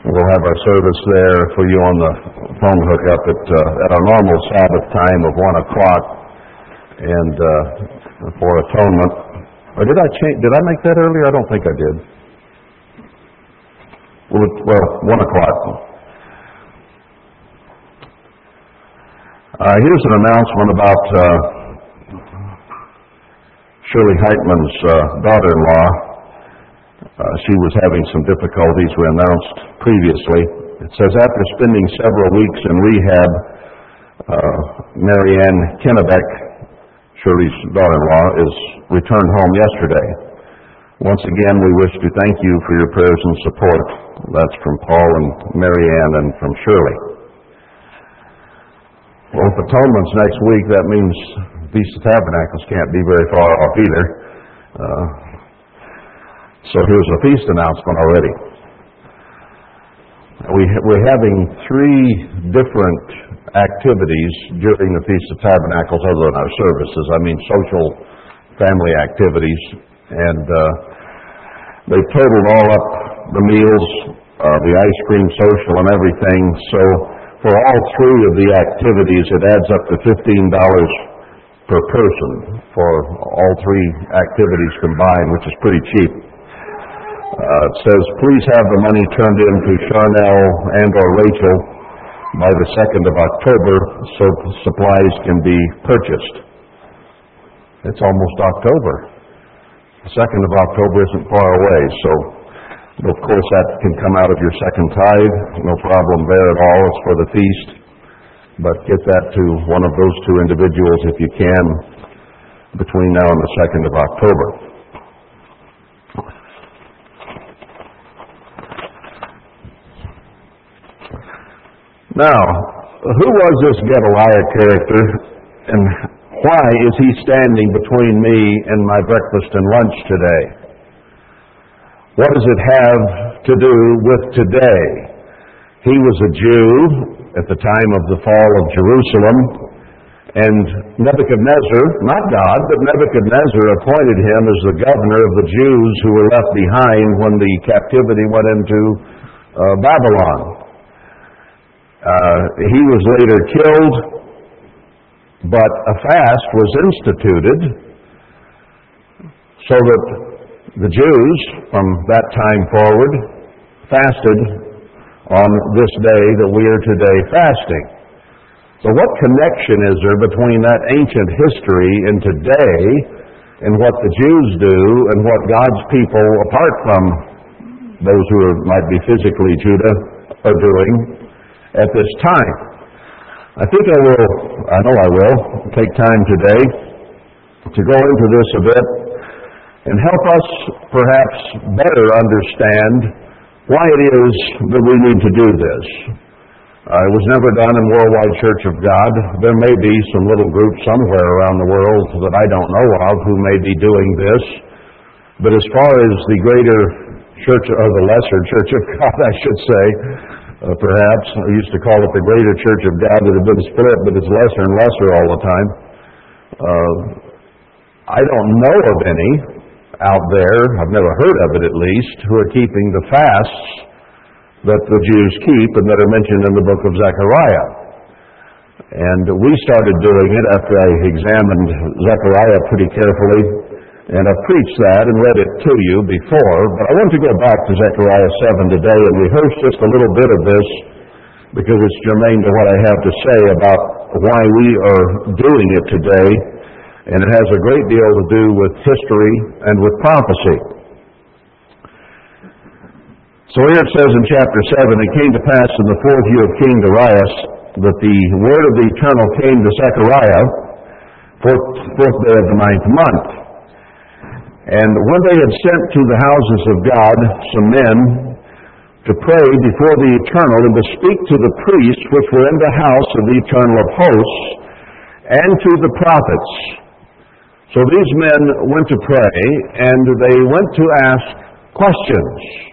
We'll have our service there for you on the phone hookup at, uh, at our normal Sabbath time of 1 o'clock and uh, for atonement. Or did I change? Did I make that earlier? I don't think I did. Well, it- well 1 o'clock. Uh, here's an announcement about uh, Shirley Heitman's uh, daughter-in-law. Uh, she was having some difficulties we announced previously. It says, after spending several weeks in rehab, uh, Marianne Kennebeck, Shirley's daughter-in-law, is returned home yesterday. Once again, we wish to thank you for your prayers and support. That's from Paul and Marianne and from Shirley. Well, if atonement's next week, that means Feast of Tabernacles can't be very far off either. Uh, so here's a feast announcement already. We, we're having three different activities during the Feast of Tabernacles other than our services. I mean social family activities. And uh, they totaled all up the meals, uh, the ice cream social and everything. So for all three of the activities, it adds up to $15 per person for all three activities combined, which is pretty cheap. Uh, it says, please have the money turned in to Charnel and or Rachel by the 2nd of October so supplies can be purchased. It's almost October. The 2nd of October isn't far away, so of course that can come out of your second tithe. No problem there at all. It's for the feast. But get that to one of those two individuals if you can between now and the 2nd of October. Now, who was this Gedaliah character, and why is he standing between me and my breakfast and lunch today? What does it have to do with today? He was a Jew at the time of the fall of Jerusalem, and Nebuchadnezzar, not God, but Nebuchadnezzar appointed him as the governor of the Jews who were left behind when the captivity went into uh, Babylon. Uh, he was later killed, but a fast was instituted so that the Jews from that time forward fasted on this day that we are today fasting. So what connection is there between that ancient history and today and what the Jews do and what God's people, apart from those who are, might be physically Judah, are doing at this time? I think I will, I know I will, take time today to go into this a bit and help us perhaps better understand why it is that we need to do this. Uh, it was never done in Worldwide Church of God. There may be some little group somewhere around the world that I don't know of who may be doing this. But as far as the greater church, or the lesser church of God, I should say, uh, perhaps, I used to call it the greater church of God that had been split, but it's lesser and lesser all the time. Uh, I don't know of any out there, I've never heard of it at least, who are keeping the fasts that the Jews keep and that are mentioned in the book of Zechariah. And we started doing it after I examined Zechariah pretty carefully, and I've preached that and read it to you before, but I want to go back to Zechariah 7 today and rehearse just a little bit of this because it's germane to what I have to say about why we are doing it today, and it has a great deal to do with history and with prophecy. So here it says in chapter 7, It came to pass in the fourth year of King Darius that the word of the Eternal came to Zechariah, fourth, fourth day of the ninth month. And when they had sent to the houses of God some men to pray before the Eternal and to speak to the priests which were in the house of the Eternal of hosts and to the prophets. So these men went to pray and they went to ask questions.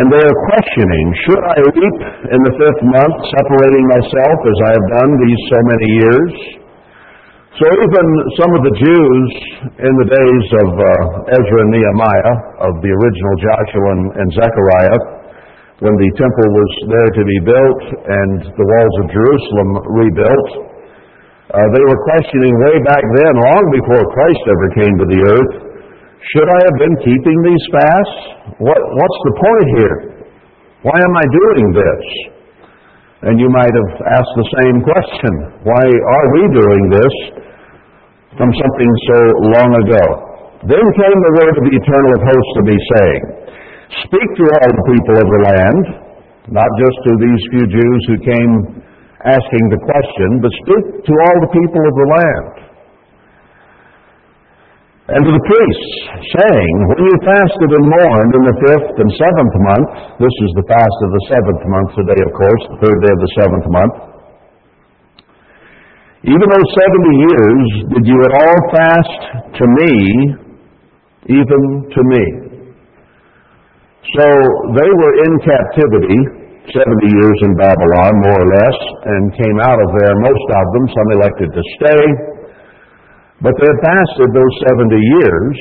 And they are questioning, should I weep in the fifth month, separating myself as I have done these so many years? So even some of the Jews in the days of uh, Ezra and Nehemiah, of the original Joshua and, and Zechariah, when the temple was there to be built and the walls of Jerusalem rebuilt. Uh, they were questioning way back then, long before Christ ever came to the earth, should I have been keeping these fasts? What, what's the point here? Why am I doing this? And you might have asked the same question. Why are we doing this from something so long ago? Then came the word of the eternal of hosts to me, saying, Speak to all the people of the land, not just to these few Jews who came asking the question, but speak to all the people of the land. And to the priests, saying, When you fasted and mourned in the fifth and seventh month, this is the fast of the seventh month today, of course, the third day of the seventh month, even those seventy years did you at all fast to me, even to me. So they were in captivity, 70 years in Babylon, more or less, and came out of there, most of them, some elected to stay, but they had fasted those 70 years,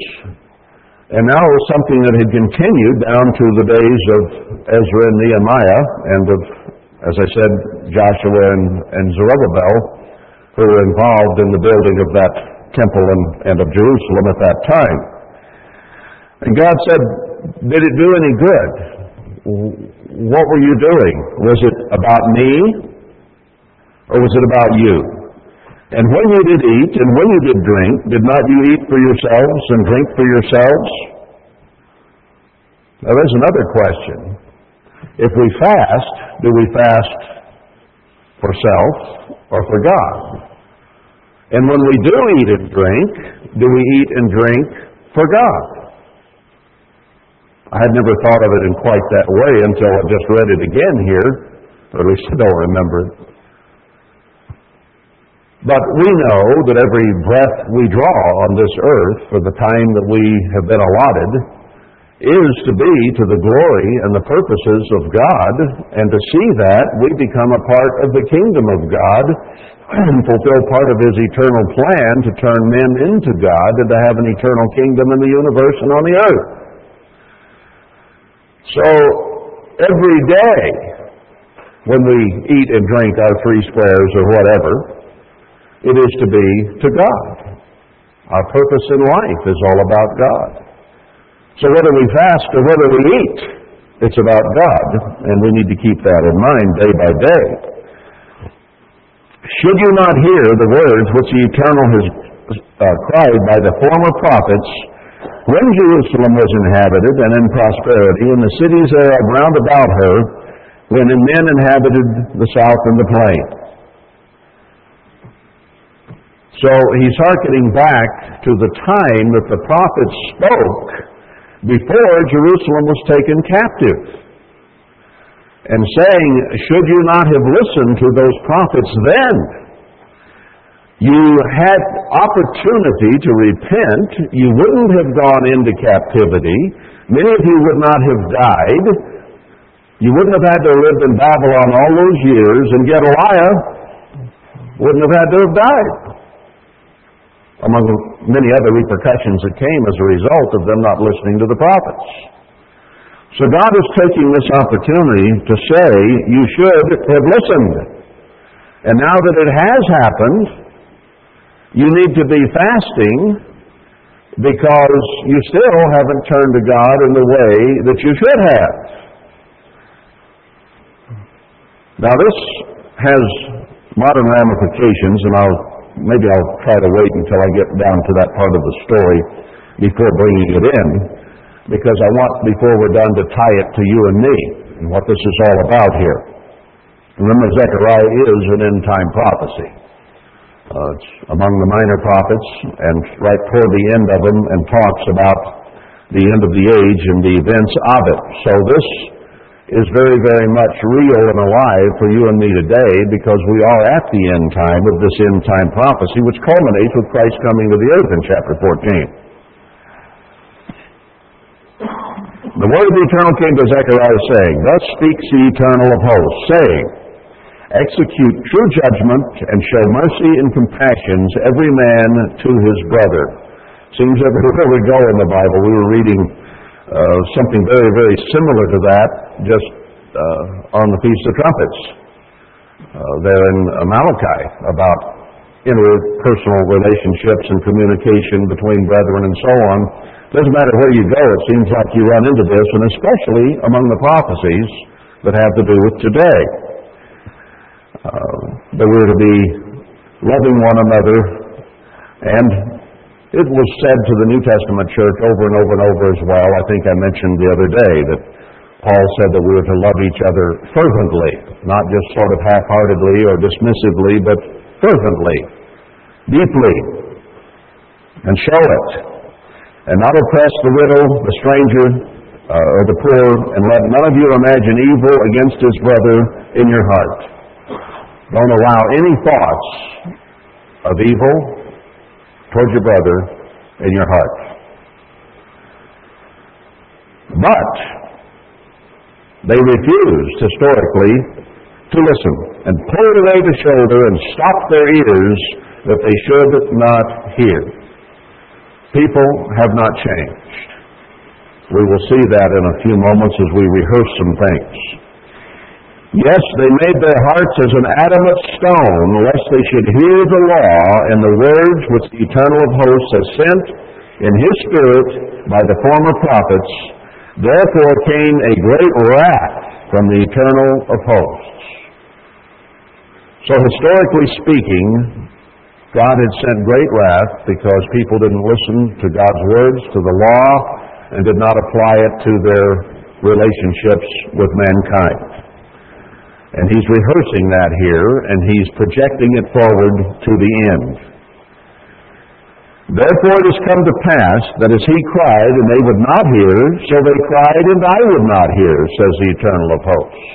and now it was something that had continued down to the days of Ezra and Nehemiah, and of, as I said, Joshua and, and Zerubbabel, who were involved in the building of that temple and, and of Jerusalem at that time. And God said, Did it do any good? What were you doing? Was it about me? Or was it about you? And when you did eat and when you did drink, did not you eat for yourselves and drink for yourselves? Now there's another question. If we fast, do we fast for self or for God? And when we do eat and drink, do we eat and drink for God? I had never thought of it in quite that way until I just read it again here, or at least I don't remember it. But we know that every breath we draw on this earth for the time that we have been allotted is to be to the glory and the purposes of God, and to see that we become a part of the kingdom of God and fulfill part of His eternal plan to turn men into God and to have an eternal kingdom in the universe and on the earth. So, every day when we eat and drink our three squares or whatever, it is to be to God. Our purpose in life is all about God. So whether we fast or whether we eat, it's about God, and we need to keep that in mind day by day. Should you not hear the words which the Eternal has uh, cried by the former prophets, when Jerusalem was inhabited and in prosperity, and the cities thereof round about her, when men inhabited the south and the plain. So he's hearkening back to the time that the prophets spoke before Jerusalem was taken captive. And saying, should you not have listened to those prophets then? You had opportunity to repent. You wouldn't have gone into captivity. Many of you would not have died. You wouldn't have had to live in Babylon all those years, and Gedaliah wouldn't have had to have died among many other repercussions that came as a result of them not listening to the prophets. So God is taking this opportunity to say, you should have listened. And now that it has happened, you need to be fasting because you still haven't turned to God in the way that you should have. Now this has modern ramifications, and I'll maybe I'll try to wait until I get down to that part of the story before bringing it in, because I want, before we're done, to tie it to you and me and what this is all about here. Remember, Zechariah is an end time prophecy. Uh, it's among the minor prophets, and right toward the end of them, and talks about the end of the age and the events of it. So this is very, very much real and alive for you and me today because we are at the end time of this end time prophecy, which culminates with Christ coming to the earth in chapter 14. The word of the eternal came to Zechariah saying, Thus speaks the eternal of hosts, saying, Execute true judgment and show mercy and compassions every man to his brother. Seems everywhere we go in the Bible, we were reading uh, something very, very similar to that just uh, on the Feast of Trumpets uh, there in Malachi about interpersonal relationships and communication between brethren and so on. Doesn't matter where you go, it seems like you run into this, and especially among the prophecies that have to do with today. Uh, that we're to be loving one another, and it was said to the New Testament church over and over and over as well. I think I mentioned the other day that Paul said that we were to love each other fervently, not just sort of half-heartedly or dismissively, but fervently, deeply, and show it. And not oppress the widow, the stranger, uh, or the poor, and let none of you imagine evil against his brother in your heart. Don't allow any thoughts of evil towards your brother in your heart. But they refused historically to listen and pulled away the shoulder and stopped their ears that they should not hear. People have not changed. We will see that in a few moments as we rehearse some things. Yes, they made their hearts as an adamant stone, lest they should hear the law and the words which the Eternal of hosts has sent in his Spirit by the former prophets. Therefore came a great wrath from the Eternal of hosts. So historically speaking, God had sent great wrath because people didn't listen to God's words, to the law, and did not apply it to their relationships with mankind. And he's rehearsing that here, and he's projecting it forward to the end. Therefore it has come to pass that as he cried, and they would not hear, so they cried, and I would not hear, says the Eternal of hosts.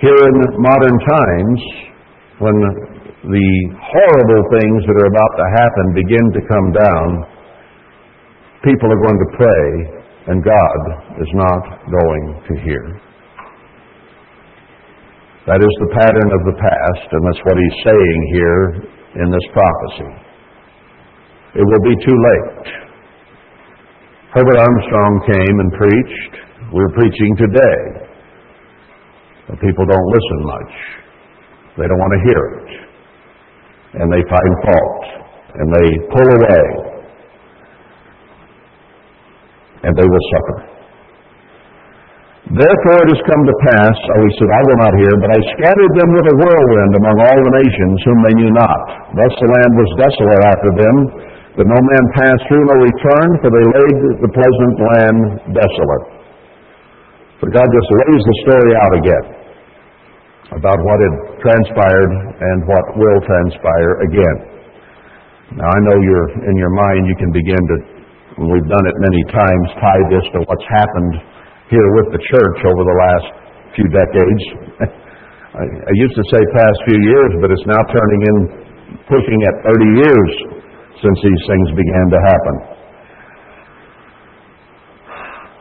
Here in modern times, when the horrible things that are about to happen begin to come down, people are going to pray, and God is not going to hear. That is the pattern of the past, and that's what he's saying here in this prophecy. It will be too late. Herbert Armstrong came and preached. We're preaching today. But people don't listen much. They don't want to hear it. And they find fault. And they pull away. And they will suffer. Therefore it has come to pass, oh, he said, I will not hear, but I scattered them with a whirlwind among all the nations whom they knew not. Thus the land was desolate after them, that no man passed through nor returned, for they laid the pleasant land desolate. So God just lays the story out again about what had transpired and what will transpire again. Now I know you're in your mind you can begin to, we've done it many times, tie this to what's happened here with the church over the last few decades. I, used to say past few years, but it's now turning in, pushing at 30 years since these things began to happen.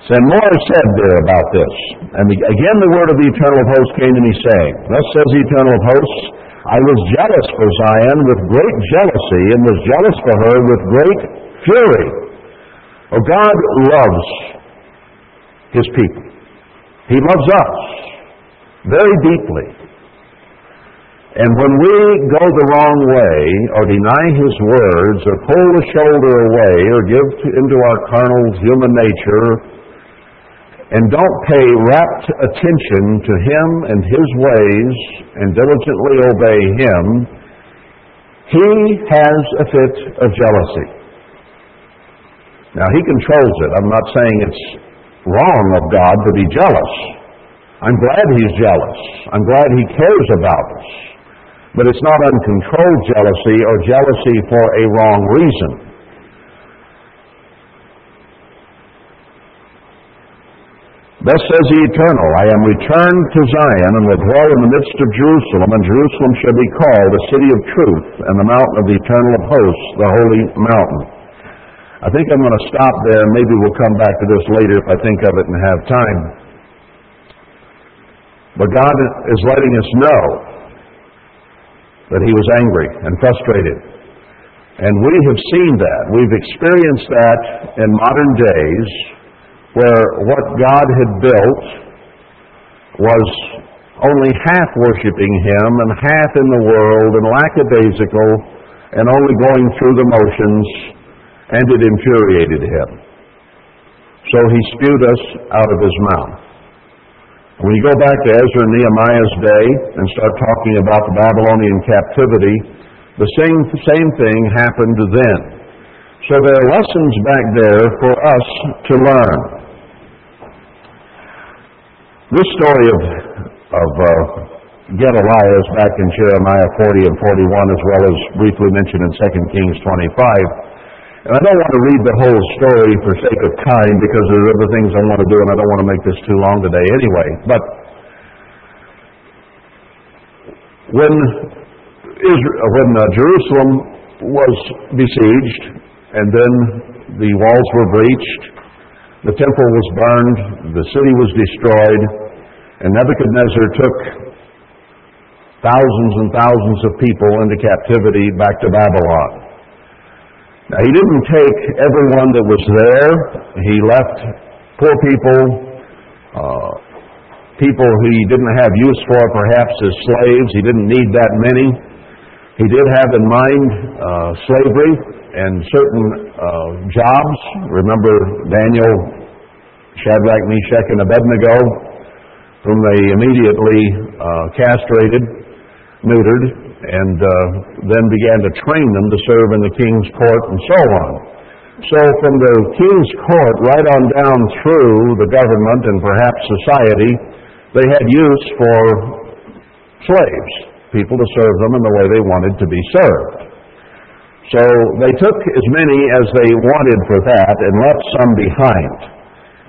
And more said there about this. And the, again the word of the Eternal of came to me saying, Thus says the Eternal of Hosts, I was jealous for Zion with great jealousy, and was jealous for her with great fury. Oh, God loves his people. He loves us very deeply. And when we go the wrong way, or deny His words, or pull the shoulder away, or give to, into our carnal human nature, and don't pay rapt attention to Him and His ways, and diligently obey Him, He has a fit of jealousy. Now, He controls it. I'm not saying it's wrong of God to be jealous. I'm glad He's jealous. I'm glad He cares about us. But it's not uncontrolled jealousy or jealousy for a wrong reason. Thus says the Eternal, I am returned to Zion and will dwell in the midst of Jerusalem, and Jerusalem shall be called a city of truth, and the mountain of the Eternal of hosts, the holy mountain. I think I'm going to stop there, maybe we'll come back to this later if I think of it and have time. But God is letting us know that He was angry and frustrated. And we have seen that. We've experienced that in modern days where what God had built was only half worshiping Him and half in the world and lackadaisical and only going through the motions, and it infuriated Him. So He spewed us out of His mouth. When you go back to Ezra and Nehemiah's day and start talking about the Babylonian captivity, the same, same thing happened then. So there are lessons back there for us to learn. This story of, of uh, Gedaliah is back in Jeremiah 40 and 41 as well as briefly mentioned in 2 Kings 25. And I don't want to read the whole story for sake of time because there are other things I want to do and I don't want to make this too long today anyway. But when, Israel, when uh, Jerusalem was besieged and then the walls were breached, the temple was burned, the city was destroyed, and Nebuchadnezzar took thousands and thousands of people into captivity back to Babylon. Now, he didn't take everyone that was there. He left poor people, uh, people he didn't have use for perhaps as slaves. He didn't need that many. He did have in mind uh, slavery and certain uh, jobs. Remember Daniel, Shadrach, Meshach, and Abednego, whom they immediately uh, castrated, neutered, and uh, then began to train them to serve in the king's court and so on. So from the king's court right on down through the government and perhaps society, they had use for slaves, people to serve them in the way they wanted to be served. So they took as many as they wanted for that and left some behind.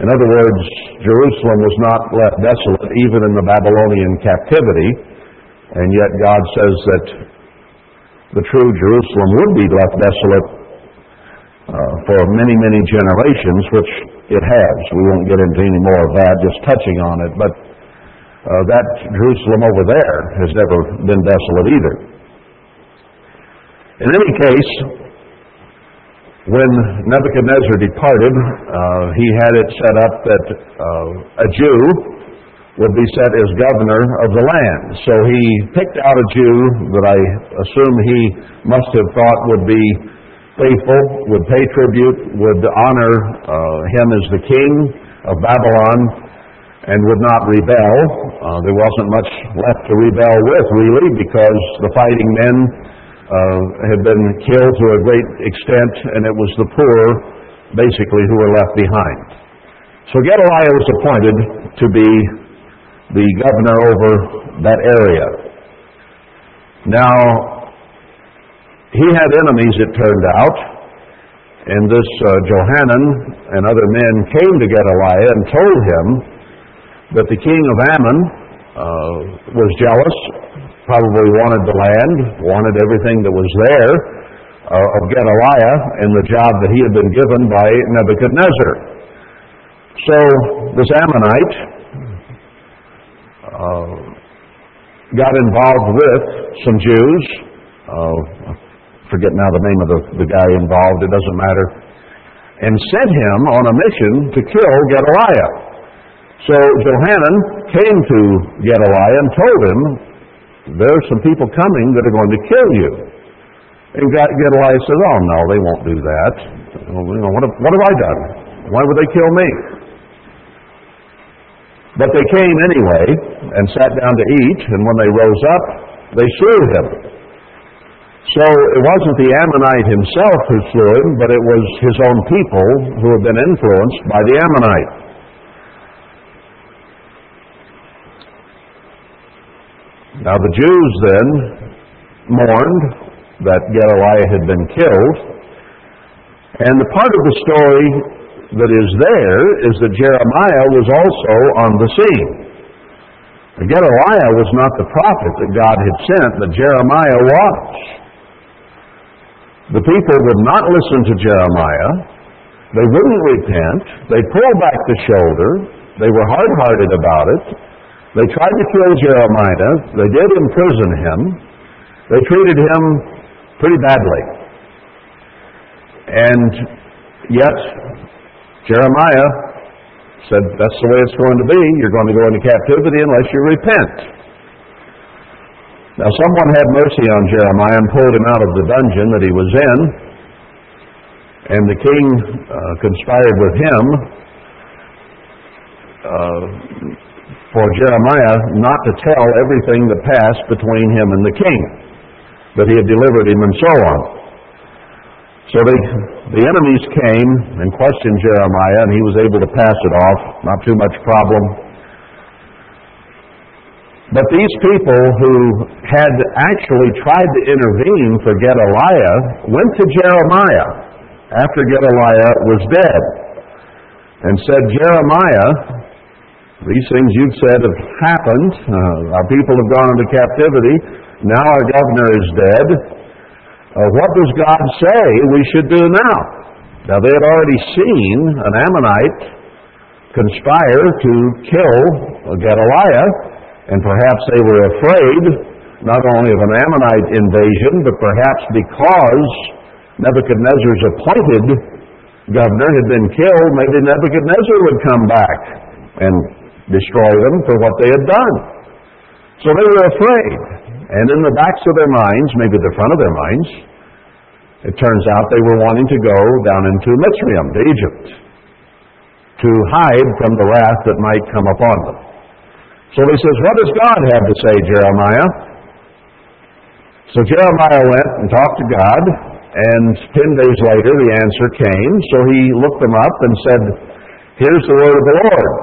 In other words, Jerusalem was not left desolate even in the Babylonian captivity, and yet God says that the true Jerusalem would be left desolate uh, for many, many generations, which it has. We won't get into any more of that, just touching on it, but uh, that Jerusalem over there has never been desolate either. In any case, when Nebuchadnezzar departed, uh, he had it set up that uh, a Jew would be set as governor of the land. So he picked out a Jew that I assume he must have thought would be faithful, would pay tribute, would honor uh, him as the king of Babylon, and would not rebel. Uh, there wasn't much left to rebel with, really, because the fighting men uh, had been killed to a great extent, and it was the poor, basically, who were left behind. So Gedaliah was appointed to be the governor over that area. Now, he had enemies, it turned out, and this uh, Johanan and other men came to Gedaliah and told him that the king of Ammon uh, was jealous, probably wanted the land, wanted everything that was there uh, of Gedaliah and the job that he had been given by Nebuchadnezzar. So this Ammonite uh, got involved with some Jews. Uh, I forget now the name of the, the guy involved, it doesn't matter. And sent him on a mission to kill Gedaliah. So Johanan came to Gedaliah and told him, There are some people coming that are going to kill you. And Gedaliah said, Oh, no, they won't do that. Well, you know, what, have, what have I done? Why would they kill me? But they came anyway and sat down to eat, and when they rose up, they slew him. So it wasn't the Ammonite himself who slew him, but it was his own people who had been influenced by the Ammonite. Now the Jews then mourned that Gedaliah had been killed, and the part of the story that is there is that Jeremiah was also on the scene. Gedaliah was not the prophet that God had sent, but Jeremiah was. The people would not listen to Jeremiah. They wouldn't repent. They pulled back the shoulder. They were hard hearted about it. They tried to kill Jeremiah. They did imprison him. They treated him pretty badly. And yet, Jeremiah Said, that's the way it's going to be. You're going to go into captivity unless you repent. Now, someone had mercy on Jeremiah and pulled him out of the dungeon that he was in. And the king uh, conspired with him uh, for Jeremiah not to tell everything that passed between him and the king, that he had delivered him and so on. So they, the enemies came and questioned Jeremiah, and he was able to pass it off, not too much problem. But these people who had actually tried to intervene for Gedaliah went to Jeremiah after Gedaliah was dead and said, Jeremiah, these things you've said have happened. Uh, our people have gone into captivity. Now our governor is dead. Uh, what does God say we should do now? Now they had already seen an Ammonite conspire to kill Gedaliah, and perhaps they were afraid not only of an Ammonite invasion, but perhaps because Nebuchadnezzar's appointed governor had been killed, maybe Nebuchadnezzar would come back and destroy them for what they had done. So they were afraid. And in the backs of their minds, maybe the front of their minds, it turns out they were wanting to go down into Mitzrayim, to Egypt, to hide from the wrath that might come upon them. So he says, What does God have to say, Jeremiah? So Jeremiah went and talked to God, and ten days later the answer came. So he looked them up and said, Here's the word of the Lord.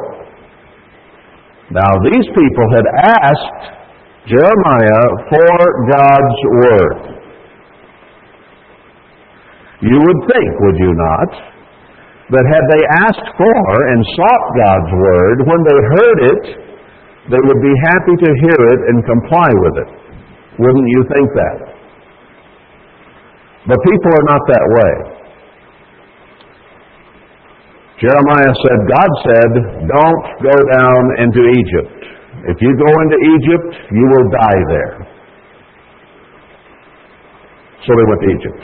Now, these people had asked Jeremiah for God's word. You would think, would you not, that had they asked for and sought God's word, when they heard it, they would be happy to hear it and comply with it. Wouldn't you think that? But people are not that way. Jeremiah said, God said, don't go down into Egypt. If you go into Egypt, you will die there. So they went to Egypt.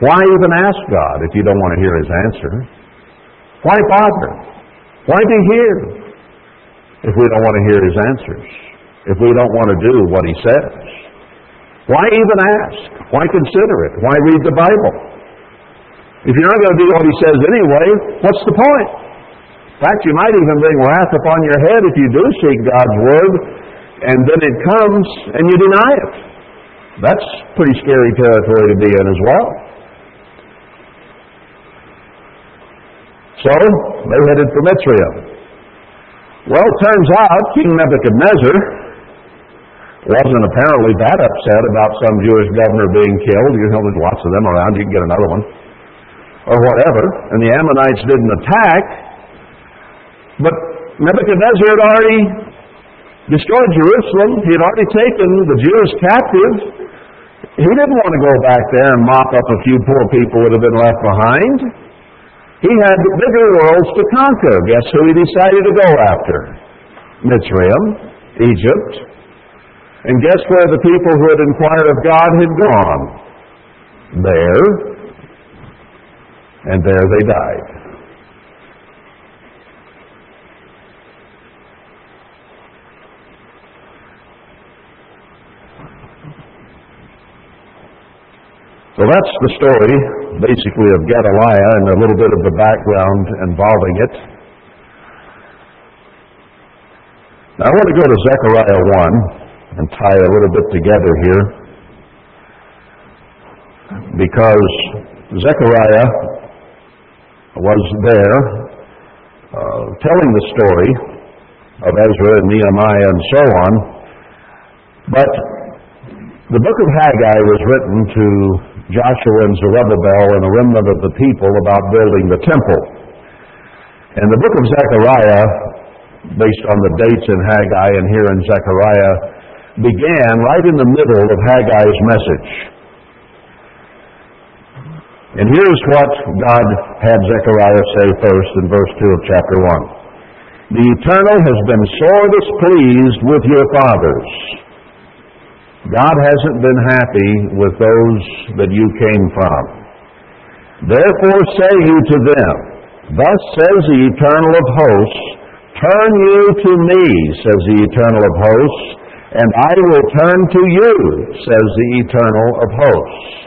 Why even ask God if you don't want to hear his answer? Why bother? Why be here if we don't want to hear his answers? If we don't want to do what he says? Why even ask? Why consider it? Why read the Bible? If you're not going to do what he says anyway, what's the point? In fact, you might even bring wrath upon your head if you do seek God's word, and then it comes and you deny it. That's pretty scary territory to be in as well. So, they headed for Mitzrayim. Well, turns out King Nebuchadnezzar wasn't apparently that upset about some Jewish governor being killed. You know, there's lots of them around. You can get another one. Or whatever. And the Ammonites didn't attack. But Nebuchadnezzar had already destroyed Jerusalem. He had already taken the Jews captive. He didn't want to go back there and mop up a few poor people that had been left behind. He had bigger worlds to conquer. Guess who he decided to go after? Mitzrayim, Egypt. And guess where the people who had inquired of God had gone? There. And there they died. So that's the story, basically, of Gedaliah and a little bit of the background involving it. Now I want to go to Zechariah 1 and tie a little bit together here because Zechariah was there uh, telling the story of Ezra and Nehemiah and so on, but the book of Haggai was written to Joshua and Zerubbabel and a remnant of the people about building the temple. And the book of Zechariah, based on the dates in Haggai and here in Zechariah, began right in the middle of Haggai's message. And here's what God had Zechariah say first in verse 2 of chapter 1. The Eternal has been sore displeased with your fathers. God hasn't been happy with those that you came from. Therefore say you to them, Thus says the Eternal of hosts, Turn you to me, says the Eternal of hosts, and I will turn to you, says the Eternal of hosts.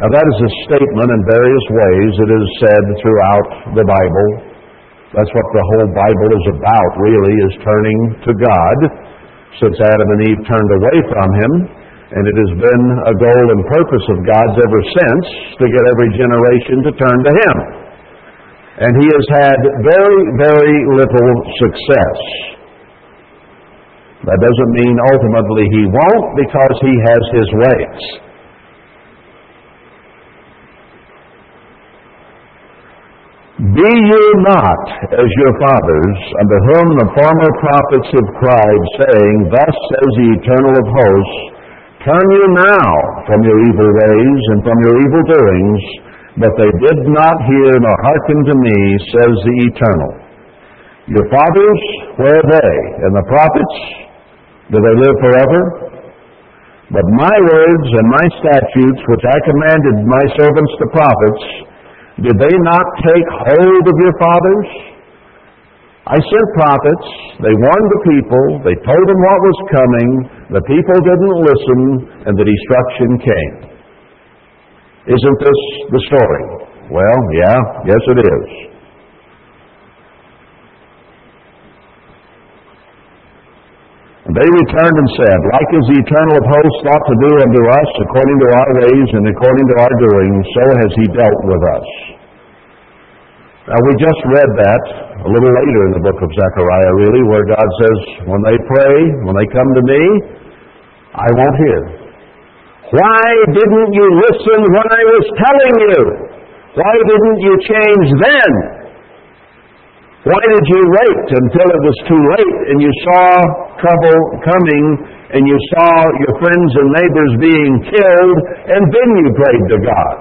Now that is a statement in various ways. It is said throughout the Bible. That's what the whole Bible is about, really, is turning to God, since Adam and Eve turned away from Him. And it has been a goal and purpose of God's ever since to get every generation to turn to Him. And He has had very, very little success. That doesn't mean ultimately He won't because He has His ways. Be you not as your fathers, unto whom the former prophets have cried, saying, Thus says the Eternal of hosts, Turn you now from your evil ways and from your evil doings. But they did not hear nor hearken to me, says the Eternal. Your fathers, where are they? And the prophets, do they live forever? But my words and my statutes, which I commanded my servants the prophets, did they not take hold of your fathers? I sent prophets. They warned the people. They told them what was coming. The people didn't listen, and the destruction came. Isn't this the story? Well, yeah, yes it is. They returned and said, Like as the eternal of hosts thought to do unto us, according to our ways and according to our doings, so has he dealt with us. Now, we just read that a little later in the book of Zechariah, really, where God says, When they pray, when they come to me, I won't hear. Why didn't you listen when I was telling you? Why didn't you change then? Why did you wait until it was too late and you saw trouble coming and you saw your friends and neighbors being killed and then you prayed to God?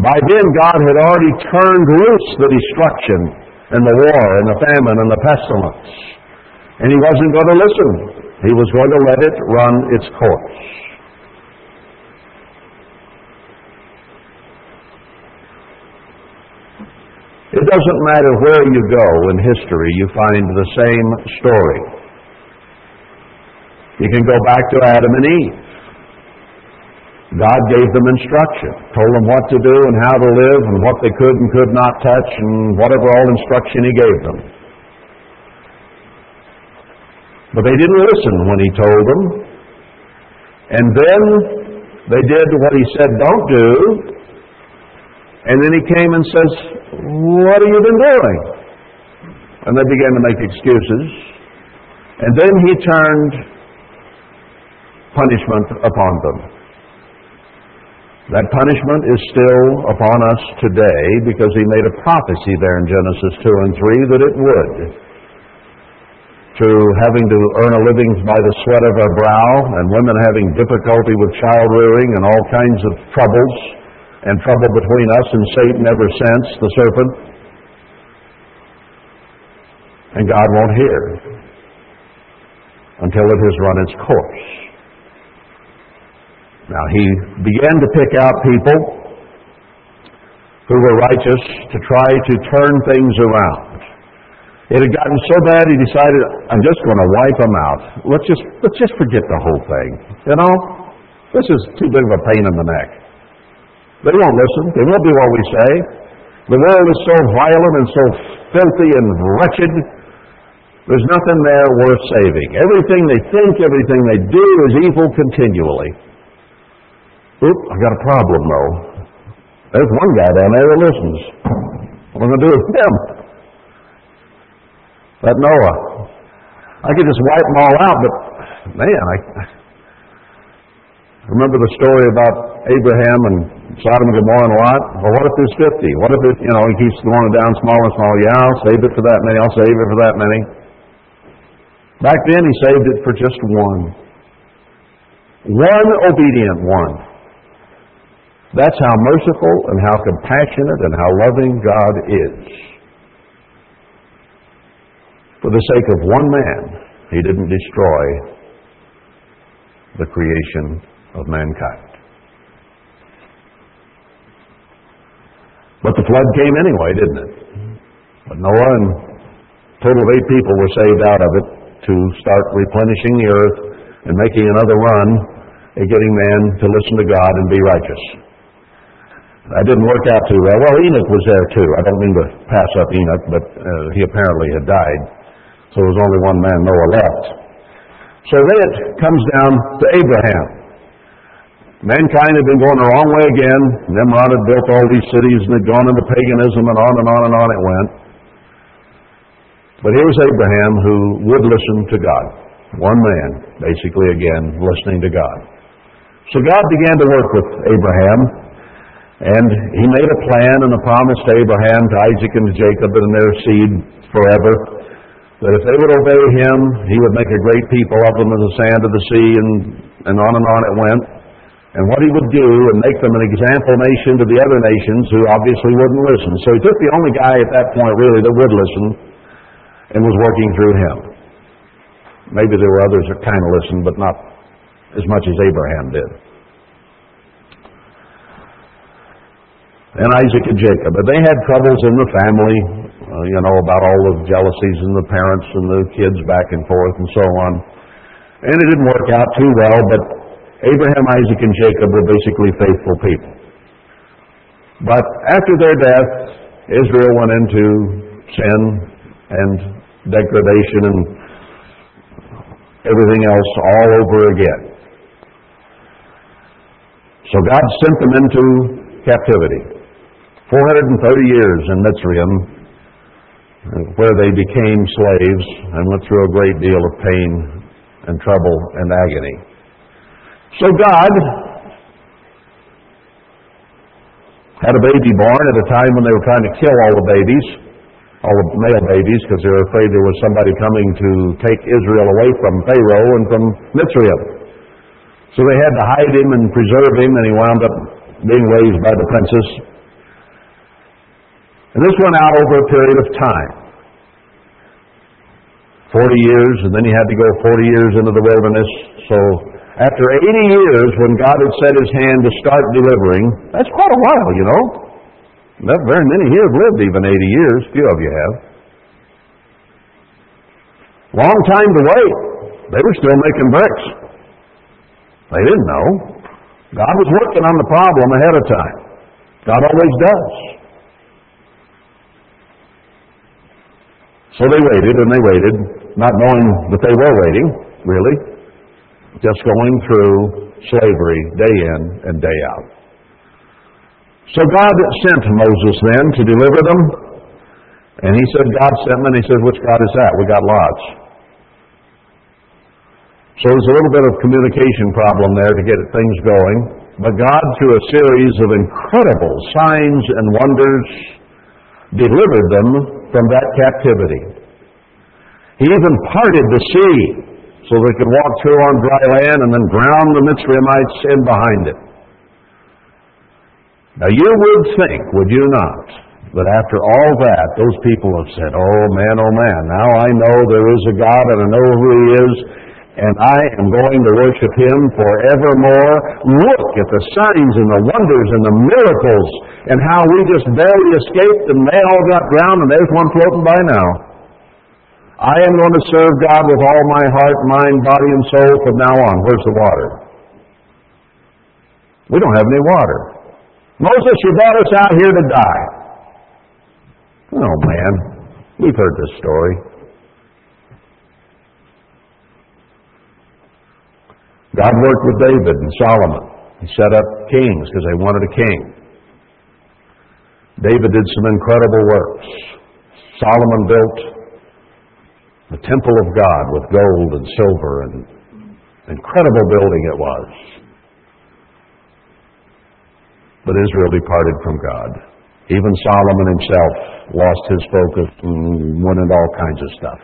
By then, God had already turned loose the destruction and the war and the famine and the pestilence. And He wasn't going to listen. He was going to let it run its course. It doesn't matter where you go in history, you find the same story. You can go back to Adam and Eve. God gave them instruction, told them what to do and how to live and what they could and could not touch and whatever all instruction He gave them. But they didn't listen when He told them. And then they did what He said don't do. And then He came and says, What have you been doing? And they began to make excuses. And then He turned punishment upon them. That punishment is still upon us today because he made a prophecy there in Genesis 2 and 3 that it would. To having to earn a living by the sweat of our brow, and women having difficulty with child rearing and all kinds of troubles, and trouble between us and Satan ever since, the serpent. And God won't hear until it has run its course. Now, he began to pick out people who were righteous to try to turn things around. It had gotten so bad he decided, I'm just going to wipe them out. Let's just, let's just forget the whole thing. You know, this is too big of a pain in the neck. They won't listen. They won't do what we say. The world is so violent and so filthy and wretched. There's nothing there worth saving. Everything they think, everything they do is evil continually. Oop, I got a problem though. There's one guy down there that listens. What am I going to do with him? That Noah. I could just wipe them all out, but man, I remember the story about Abraham and Sodom and Gomorrah and a Lot. Well, what if there's 50? What if it, you know, he keeps going down smaller and smaller? Yeah, I'll save it for that many. I'll save it for that many. Back then, he saved it for just one. One obedient one. That's how merciful and how compassionate and how loving God is. For the sake of one man, he didn't destroy the creation of mankind. But the flood came anyway, didn't it? But Noah and a total of eight people were saved out of it to start replenishing the earth and making another run at getting man to listen to God and be righteous. That didn't work out too well. Well, Enoch was there too. I don't mean to pass up Enoch, but uh, he apparently had died. So there was only one man, Noah, left. So then it comes down to Abraham. Mankind had been going the wrong way again. Nimrod had built all these cities and had gone into paganism and on and on and on it went. But here was Abraham who would listen to God. One man, basically again, listening to God. So God began to work with Abraham, and he made a plan and a promise to Abraham, to Isaac, and to Jacob, and their seed forever, that if they would obey him, he would make a great people of them as the sand of the sea, and, and on and on it went. And what he would do and make them an example nation to the other nations who obviously wouldn't listen. So he took the only guy at that point really that would listen and was working through him. Maybe there were others that kind of listened, but not as much as Abraham did. And Isaac and Jacob. But they had troubles in the family, uh, you know, about all the jealousies and the parents and the kids back and forth and so on. And it didn't work out too well, but Abraham, Isaac, and Jacob were basically faithful people. But after their death, Israel went into sin and degradation and everything else all over again. So God sent them into captivity. 430 years in Mitzrayim, where they became slaves and went through a great deal of pain and trouble and agony. So God had a baby born at a time when they were trying to kill all the babies, all the male babies, because they were afraid there was somebody coming to take Israel away from Pharaoh and from Mitzrayim. So they had to hide him and preserve him, and he wound up being raised by the princess. And this went out over a period of time. 40 years, and then he had to go 40 years into the wilderness. So after 80 years, when God had set his hand to start delivering, that's quite a while, you know. Not very many here have lived even 80 years. Few of you have. Long time to wait. They were still making bricks. They didn't know. God was working on the problem ahead of time. God always does. So they waited and they waited, not knowing that they were waiting, really, just going through slavery day in and day out. So God sent Moses then to deliver them, and he said, God sent them, and he said, which God is that? We got lots. So there's a little bit of communication problem there to get things going. But God, through a series of incredible signs and wonders, delivered them from that captivity. He even parted the sea so they could walk through on dry land and then ground the Mitzrayimites in behind it. Now you would think, would you not, that after all that, those people have said, oh man, oh man, now I know there is a God and I know who He is, and I am going to worship Him forevermore. Look at the signs and the wonders and the miracles and how we just barely escaped and they all got drowned and there's one floating by now. I am going to serve God with all my heart, mind, body, and soul from now on. Where's the water? We don't have any water. Moses, you brought us out here to die. Oh, man. We've heard this story. God worked with David and Solomon. He set up kings because they wanted a king. David did some incredible works. Solomon built the temple of God with gold and silver and incredible building it was. But Israel departed from God. Even Solomon himself lost his focus and went into all kinds of stuff.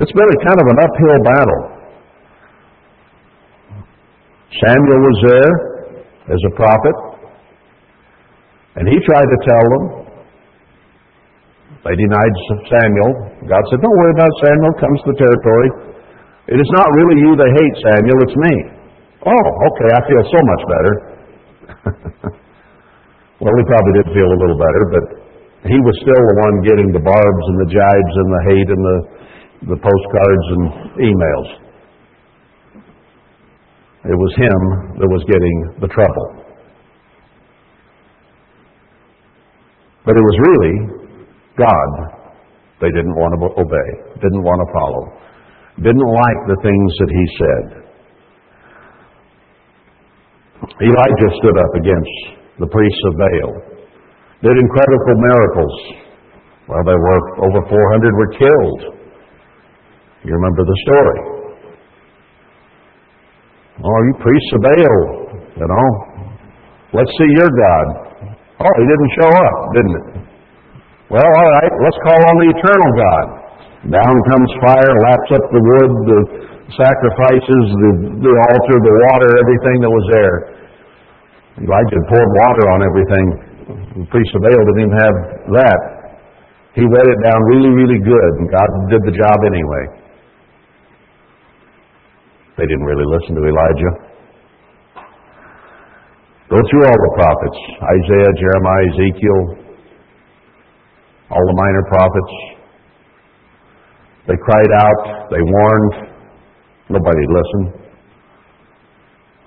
It's been a kind of an uphill battle. Samuel was there as a prophet, and he tried to tell them. They denied Samuel. God said, Don't worry about Samuel, comes to the territory. It is not really you they hate, Samuel, it's me. Oh, okay, I feel so much better. well, he probably did feel a little better, but he was still the one getting the barbs and the jibes and the hate and the, the postcards and emails. It was him that was getting the trouble. But it was really God they didn't want to obey, didn't want to follow, didn't like the things that he said. Elijah stood up against the priests of Baal, did incredible miracles. Well, there were over 400 were killed. You remember the story. Oh, you priests of Baal, you know, let's see your God. Oh, he didn't show up, didn't it? Well, all right, let's call on the eternal God. Down comes fire, laps up the wood, the sacrifices, the, the altar, the water, everything that was there. Elijah poured water on everything. The priest of Baal didn't even have that. He wet it down really, really good, and God did the job anyway. They didn't really listen to Elijah. Go through all the prophets Isaiah, Jeremiah, Ezekiel, all the minor prophets. They cried out, they warned, nobody listened.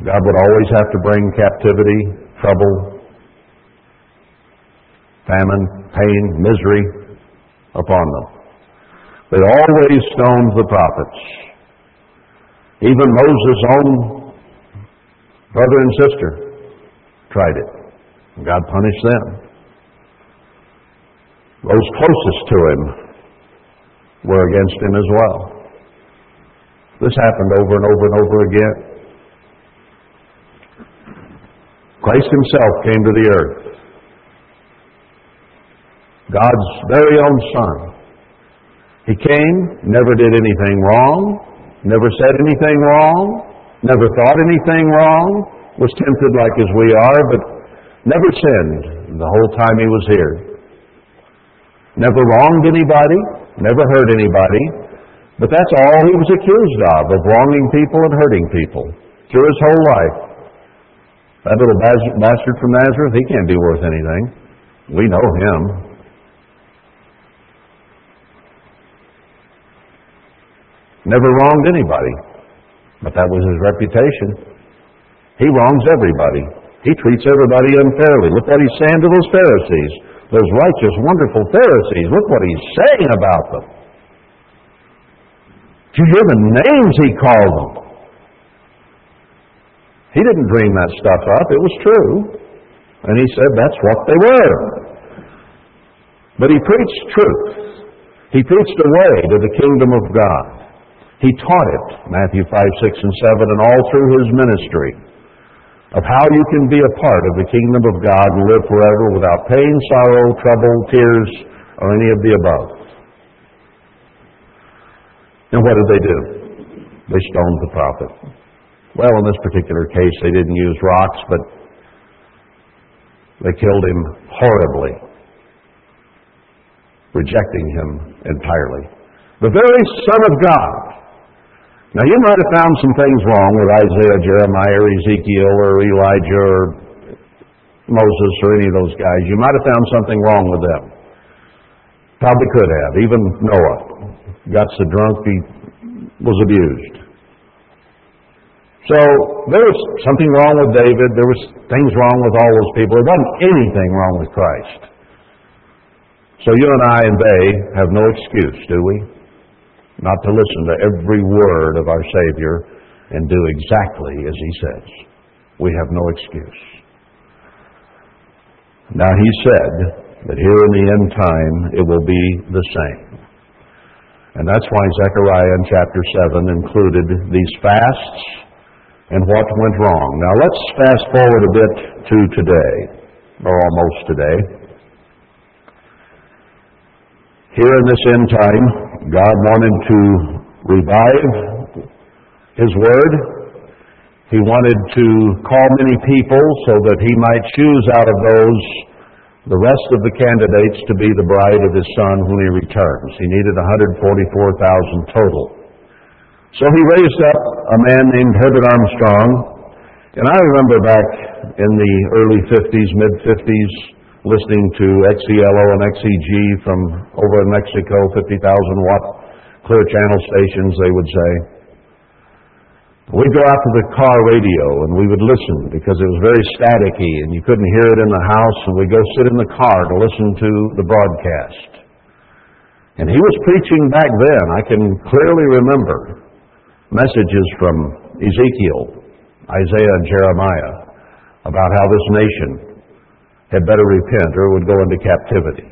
God would always have to bring captivity, trouble, famine, pain, misery upon them. They always stoned the prophets. Even Moses' own brother and sister tried it. God punished them. Those closest to him were against him as well. This happened over and over and over again. Christ himself came to the earth. God's very own Son. He came, never did anything wrong, never said anything wrong, never thought anything wrong, was tempted like as we are, but never sinned the whole time he was here. Never wronged anybody, never hurt anybody, but that's all he was accused of, of wronging people and hurting people through his whole life. That little bastard from Nazareth, he can't be worth anything. We know him. Never wronged anybody, but that was his reputation. He wrongs everybody. He treats everybody unfairly. Look what he's saying to those Pharisees, those righteous, wonderful Pharisees. Look what he's saying about them. Do you hear the names he called them? He didn't dream that stuff up. It was true. And he said that's what they were. But he preached truth. He preached a way to the kingdom of God. He taught it, Matthew 5, 6, and 7, and all through his ministry of how you can be a part of the kingdom of God and live forever without pain, sorrow, trouble, tears, or any of the above. And what did they do? They stoned the prophet. Well, in this particular case, they didn't use rocks, but they killed him horribly, rejecting him entirely. The very Son of God now, you might have found some things wrong with Isaiah, Jeremiah, or Ezekiel, or Elijah, or Moses, or any of those guys. You might have found something wrong with them. Probably could have. Even Noah got so drunk he was abused. So there was something wrong with David. There was things wrong with all those people. There wasn't anything wrong with Christ. So you and I and they have no excuse, do we? Not to listen to every word of our Savior and do exactly as He says. We have no excuse. Now, He said that here in the end time it will be the same. And that's why Zechariah in chapter 7 included these fasts and what went wrong. Now, let's fast forward a bit to today, or almost today. Here in this end time, God wanted to revive His Word. He wanted to call many people so that He might choose out of those the rest of the candidates to be the bride of His Son when He returns. He needed 144,000 total. So He raised up a man named Herbert Armstrong, And I remember back in the early 50s, mid 50s, listening to XELO and XEG from over in Mexico, 50,000 watt clear channel stations, they would say. We'd go out to the car radio and we would listen because it was very staticky and you couldn't hear it in the house and we'd go sit in the car to listen to the broadcast. And he was preaching back then. I can clearly remember messages from Ezekiel, Isaiah, and Jeremiah about how this nation had better repent or would go into captivity.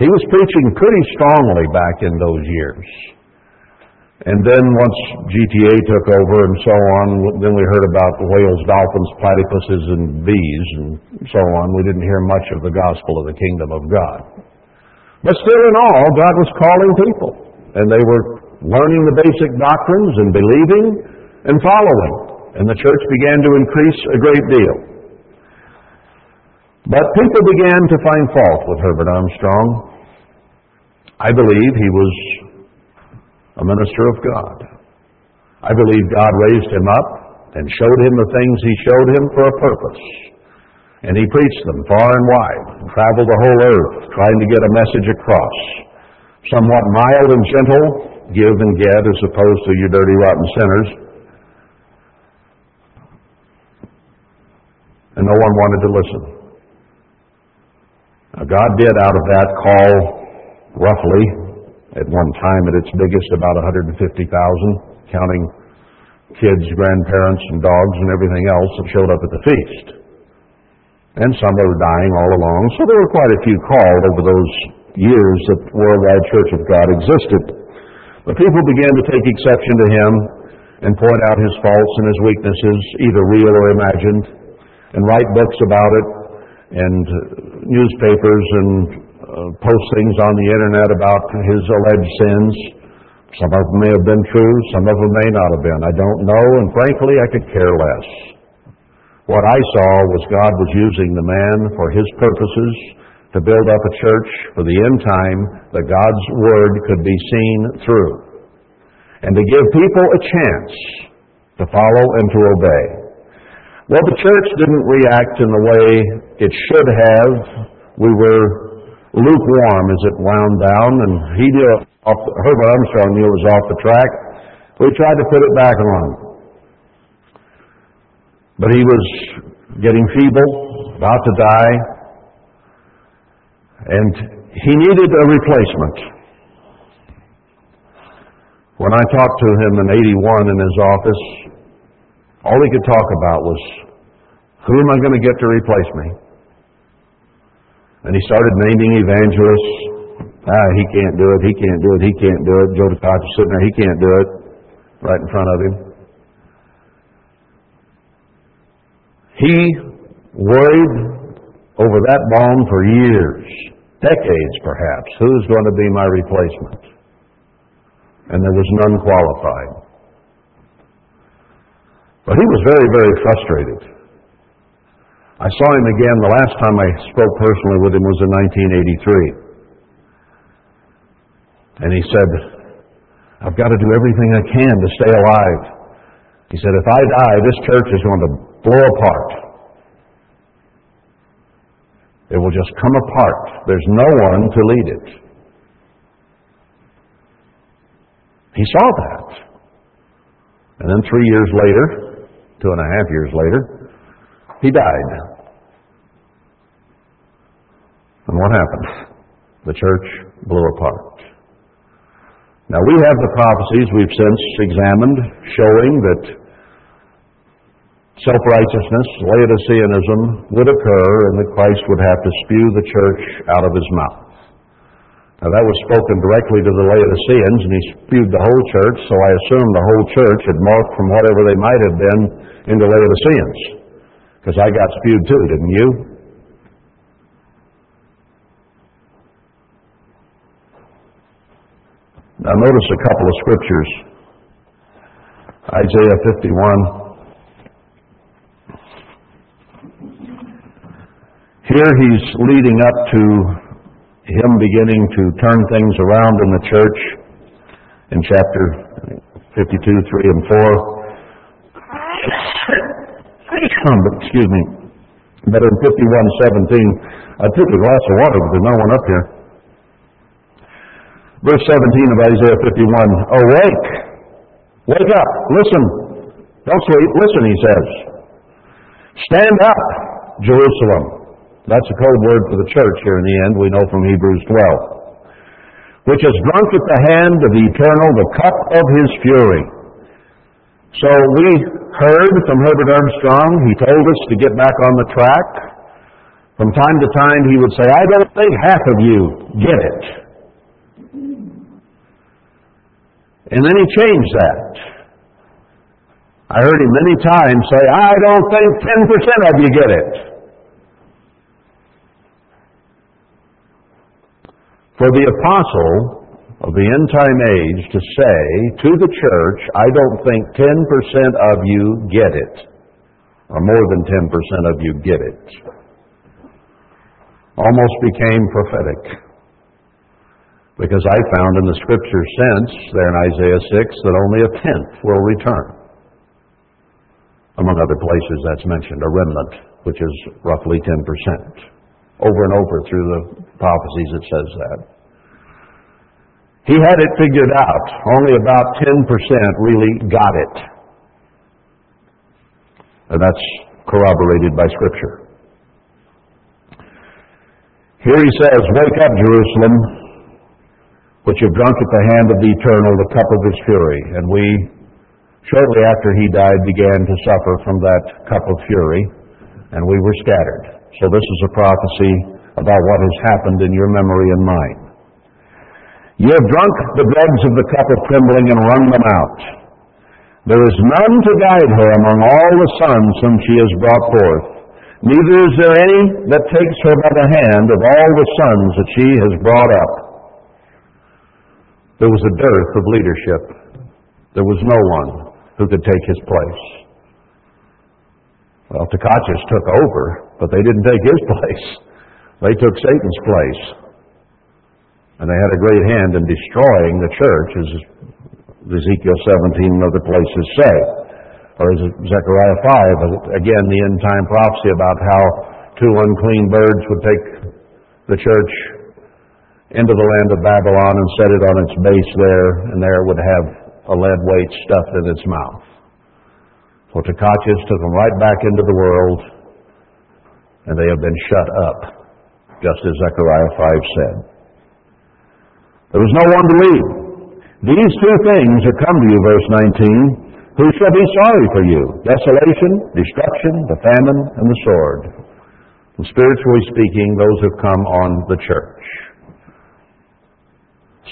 He was preaching pretty strongly back in those years. And then once GTA took over and so on, then we heard about whales, dolphins, platypuses, and bees and so on. We didn't hear much of the gospel of the kingdom of God. But still in all, God was calling people. And they were learning the basic doctrines and believing and following. And the church began to increase a great deal. But people began to find fault with Herbert Armstrong. I believe he was a minister of God. I believe God raised him up and showed him the things he showed him for a purpose. And he preached them far and wide, and traveled the whole earth trying to get a message across. Somewhat mild and gentle, give and get as opposed to you dirty rotten sinners. And no one wanted to listen. Now God did out of that call roughly at one time at its biggest about 150,000, counting kids, grandparents, and dogs and everything else that showed up at the feast. And some were dying all along, so there were quite a few called over those years that the Worldwide Church of God existed. But people began to take exception to him and point out his faults and his weaknesses, either real or imagined, and write books about it, and newspapers and uh, post things on the internet about his alleged sins. Some of them may have been true, some of them may not have been. I don't know, and frankly, I could care less. What I saw was God was using the man for his purposes to build up a church for the end time that God's Word could be seen through, and to give people a chance to follow and to obey. Well, the church didn't react in the way it should have. We were lukewarm as it wound down, and he knew off, Herbert Armstrong knew it was off the track. We tried to put it back on. But he was getting feeble, about to die, and he needed a replacement. When I talked to him in 81 in his office, all he could talk about was, who am I going to get to replace me? And he started naming evangelists. Ah, he can't do it, he can't do it, he can't do it. Joe Tkach is sitting there, he can't do it, right in front of him. He worried over that bomb for years, decades perhaps. Who's going to be my replacement? And there was none qualified. But he was very, very frustrated. I saw him again, the last time I spoke personally with him was in 1983. And he said, I've got to do everything I can to stay alive. He said, if I die, this church is going to blow apart. It will just come apart. There's no one to lead it. He saw that. And then three years later, two and a half years later, he died. And what happened? The church blew apart. Now we have the prophecies we've since examined showing that self-righteousness, Laodiceanism would occur and that Christ would have to spew the church out of his mouth. Now that was spoken directly to the Laodiceans and he spewed the whole church, so I assume the whole church had morphed from whatever they might have been into Laodiceans. Because I got spewed too, didn't you? Now notice a couple of scriptures. Isaiah 51. Here he's leading up to him beginning to turn things around in the church in chapter 52, 3 and 4. but excuse me, but in 51:17, I took a glass of water, but there's no one up here. Verse 17 of Isaiah 51, Awake! Wake up! Listen! Don't sleep. Listen, he says. Stand up, Jerusalem. That's a code word for the church here in the end, we know from Hebrews 12. Which has drunk at the hand of the eternal the cup of his fury. So we heard from Herbert Armstrong, he told us to get back on the track. From time to time he would say, I don't think half of you get it. And then he changed that. I heard him many times say, I don't think 10% of you get it. For the apostle of the end time age to say to the church, I don't think 10% of you get it, or more than 10% of you get it, almost became prophetic. Because I found in the scripture sense there in Isaiah 6 that only a tenth will return. Among other places that's mentioned, a remnant, which is roughly 10%. Over and over through the prophecies it says that. He had it figured out. Only about 10% really got it. And that's corroborated by Scripture. Here he says, Wake up, Jerusalem, which have drunk at the hand of the eternal the cup of his fury. And we, shortly after he died, began to suffer from that cup of fury, and we were scattered. So this is a prophecy about what has happened in your memory and mine. You have drunk the dregs of the cup of trembling and wrung them out. There is none to guide her among all the sons whom she has brought forth. Neither is there any that takes her by the hand of all the sons that she has brought up. There was a dearth of leadership. There was no one who could take his place. Well, Tkaches took over, but they didn't take his place. They took Satan's place. And they had a great hand in destroying the church, as Ezekiel 17 and other places say. Or as Zechariah 5, again, the end time prophecy about how two unclean birds would take the church into the land of Babylon and set it on its base there, and there would have a lead weight stuffed in its mouth. So Tkaches took them right back into the world, and they have been shut up, just as Zechariah 5 said. There was no one to lead. These two things have come to you, verse 19. Who shall be sorry for you? Desolation, destruction, the famine, and the sword. And spiritually speaking, those have come on the church.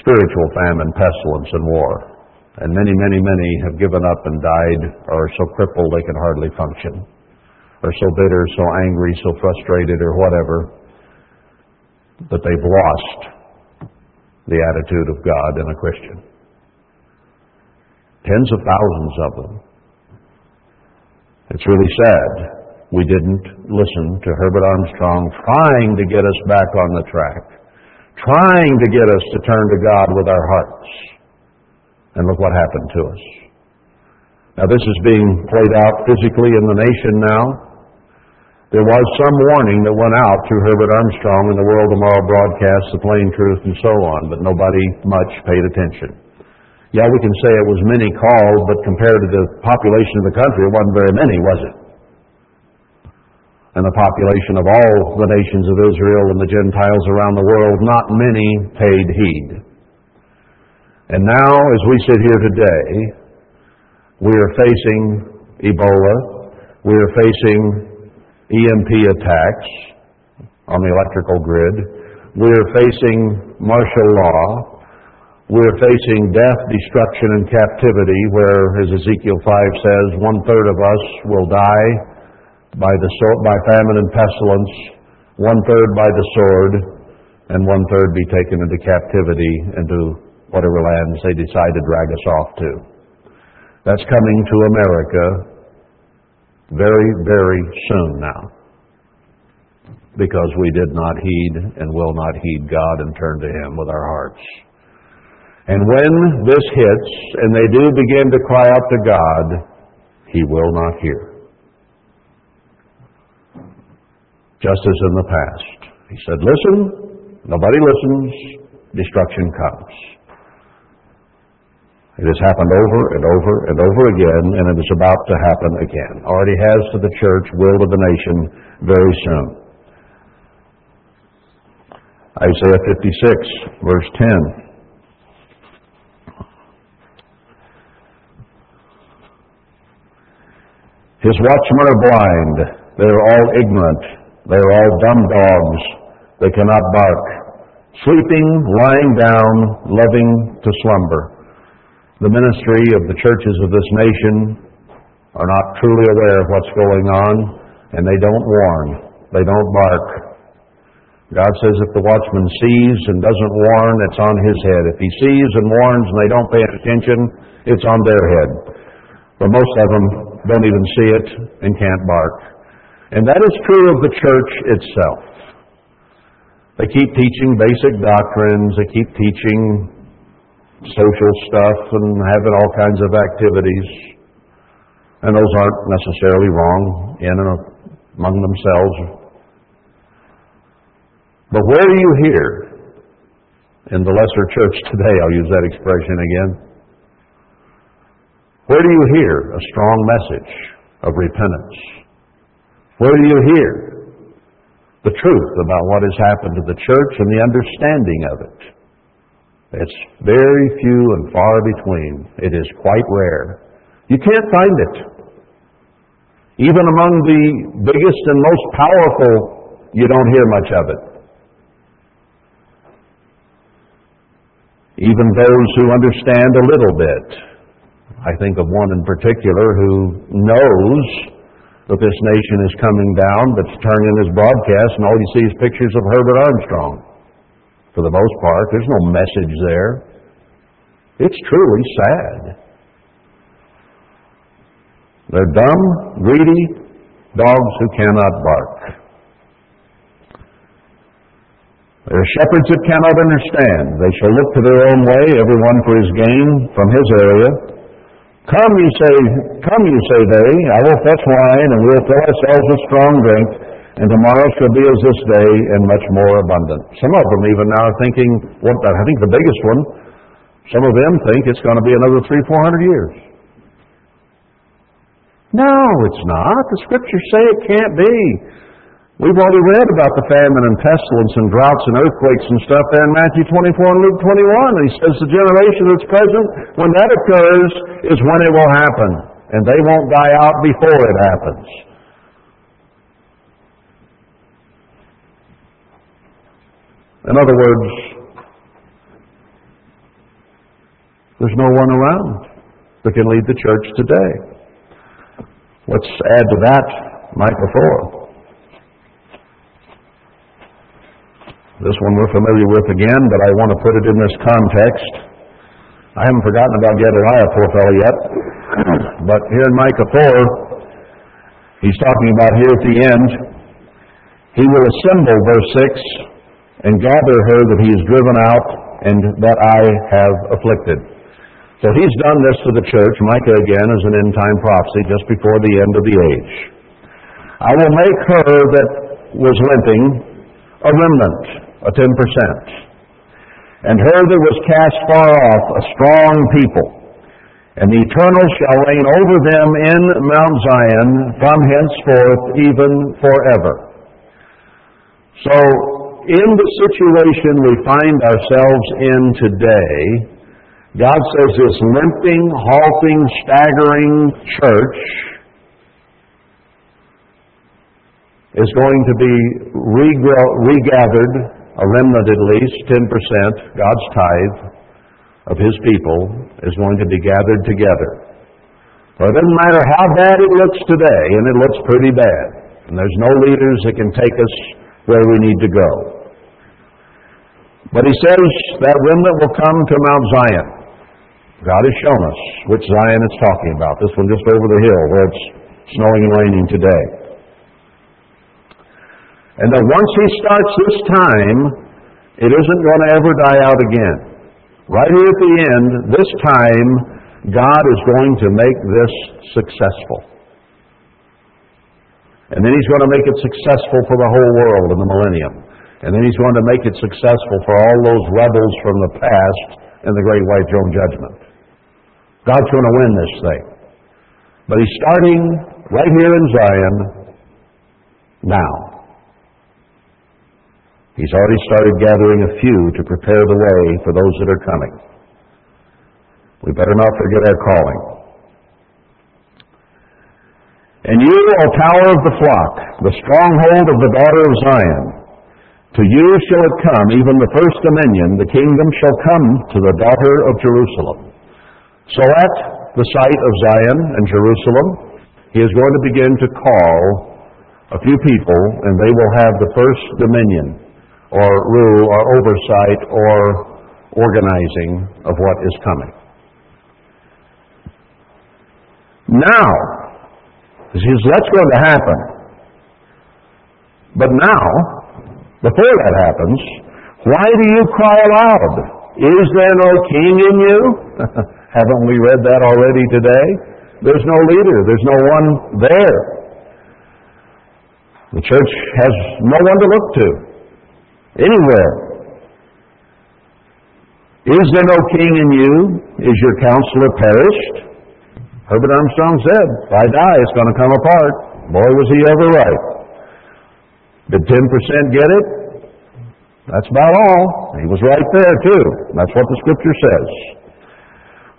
Spiritual famine, pestilence, and war. And many, many, many have given up and died or are so crippled they can hardly function. Or so bitter, so angry, so frustrated, or whatever, that they've lost the attitude of God in a Christian. Tens of thousands of them. It's really sad we didn't listen to Herbert Armstrong trying to get us back on the track, trying to get us to turn to God with our hearts. And look what happened to us. Now, this is being played out physically in the nation now. There was some warning that went out through Herbert Armstrong in the World Tomorrow broadcast, The Plain Truth, and so on, but nobody much paid attention. Yeah, we can say it was many called, but compared to the population of the country, it wasn't very many, was it? And the population of all the nations of Israel and the Gentiles around the world, not many paid heed. And now, as we sit here today, we are facing Ebola, we are facing EMP attacks on the electrical grid, we are facing martial law, we're facing death, destruction, and captivity, where, as Ezekiel 5 says, one third of us will die by, the by famine and pestilence, one third by the sword, and one third be taken into captivity into whatever lands they decide to drag us off to. That's coming to America very, very soon now. Because we did not heed and will not heed God and turn to Him with our hearts. And when this hits and they do begin to cry out to God, He will not hear. just as in the past. He said, Listen, nobody listens, destruction comes. It has happened over and over and over again, and it is about to happen again. Already has to the church, will to the nation very soon. Isaiah 56, verse 10. His watchmen are blind. They are all ignorant. They are all dumb dogs. They cannot bark. Sleeping, lying down, loving to slumber. The ministry of the churches of this nation are not truly aware of what's going on, and they don't warn. They don't bark. God says if the watchman sees and doesn't warn, it's on his head. If he sees and warns and they don't pay attention, it's on their head. But most of them don't even see it and can't bark. And that is true of the church itself. They keep teaching basic doctrines, they keep teaching social stuff and having all kinds of activities. And those aren't necessarily wrong in and among themselves. But where do you hear in the lesser church today, I'll use that expression again, where do you hear a strong message of repentance? Where do you hear the truth about what has happened to the church and the understanding of it? It's very few and far between. It is quite rare. You can't find it. Even among the biggest and most powerful, you don't hear much of it. Even those who understand a little bit. I think of one in particular who knows that this nation is coming down, but turning in his broadcast, and all you see is pictures of Herbert Armstrong. For the most part, there's no message there. It's truly sad. They're dumb, greedy dogs who cannot bark. There are shepherds that cannot understand. They shall look to their own way, every one for his gain from his area. Come, you say, come, you say they, I will fetch wine, and we'll fill ourselves with strong drink, and tomorrow shall be as this day, and much more abundant. Some of them even now are thinking, what, I think the biggest one, some of them think it's going to be another three, four hundred years. No, it's not. The scriptures say it can't be. We've already read about the famine and pestilence and droughts and earthquakes and stuff there in Matthew 24 and Luke 21. And he says the generation that's present, when that occurs, is when it will happen. And they won't die out before it happens. In other words, there's no one around that can lead the church today. Let's add to that Micah 4. This one we're familiar with again, but I want to put it in this context. I haven't forgotten about Gedaliah, poor fellow, yet. but here in Micah 4, he's talking about here at the end, he will assemble, verse 6, and gather her that he has driven out and that I have afflicted. So he's done this to the church. Micah again is an end time prophecy just before the end of the age. I will make her that was limping a remnant, a 10%. And her that was cast far off, a strong people. And the Eternal shall reign over them in Mount Zion from henceforth even forever. So, in the situation we find ourselves in today, God says this limping, halting, staggering church is going to be regathered, a remnant at least, 10%, God's tithe of His people is going to be gathered together. Well, it doesn't matter how bad it looks today, and it looks pretty bad. And there's no leaders that can take us where we need to go. But he says that remnant will come to Mount Zion. God has shown us which Zion it's talking about. This one just over the hill where it's snowing and raining today. And that once he starts this time, it isn't going to ever die out again. Right here at the end, this time, God is going to make this successful. And then he's going to make it successful for the whole world in the millennium. And then he's going to make it successful for all those rebels from the past in the great white throne judgment. God's going to win this thing. But he's starting right here in Zion now. He's already started gathering a few to prepare the way for those that are coming. We better not forget our calling. And you, O tower of the flock, the stronghold of the daughter of Zion, to you shall it come, even the first dominion, the kingdom shall come to the daughter of Jerusalem. So at the site of Zion and Jerusalem, he is going to begin to call a few people, and they will have the first dominion, or rule, or oversight, or organizing of what is coming. Now, that's going to happen. But now, before that happens, why do you cry aloud? Is there no king in you? Haven't we read that already today? There's no leader. There's no one there. The church has no one to look to anywhere. Is there no king in you? Is your counselor perished? Herbert Armstrong said, if I die, it's going to come apart. Boy, was he ever right. Did 10% get it? That's about all. He was right there, too. That's what the Scripture says.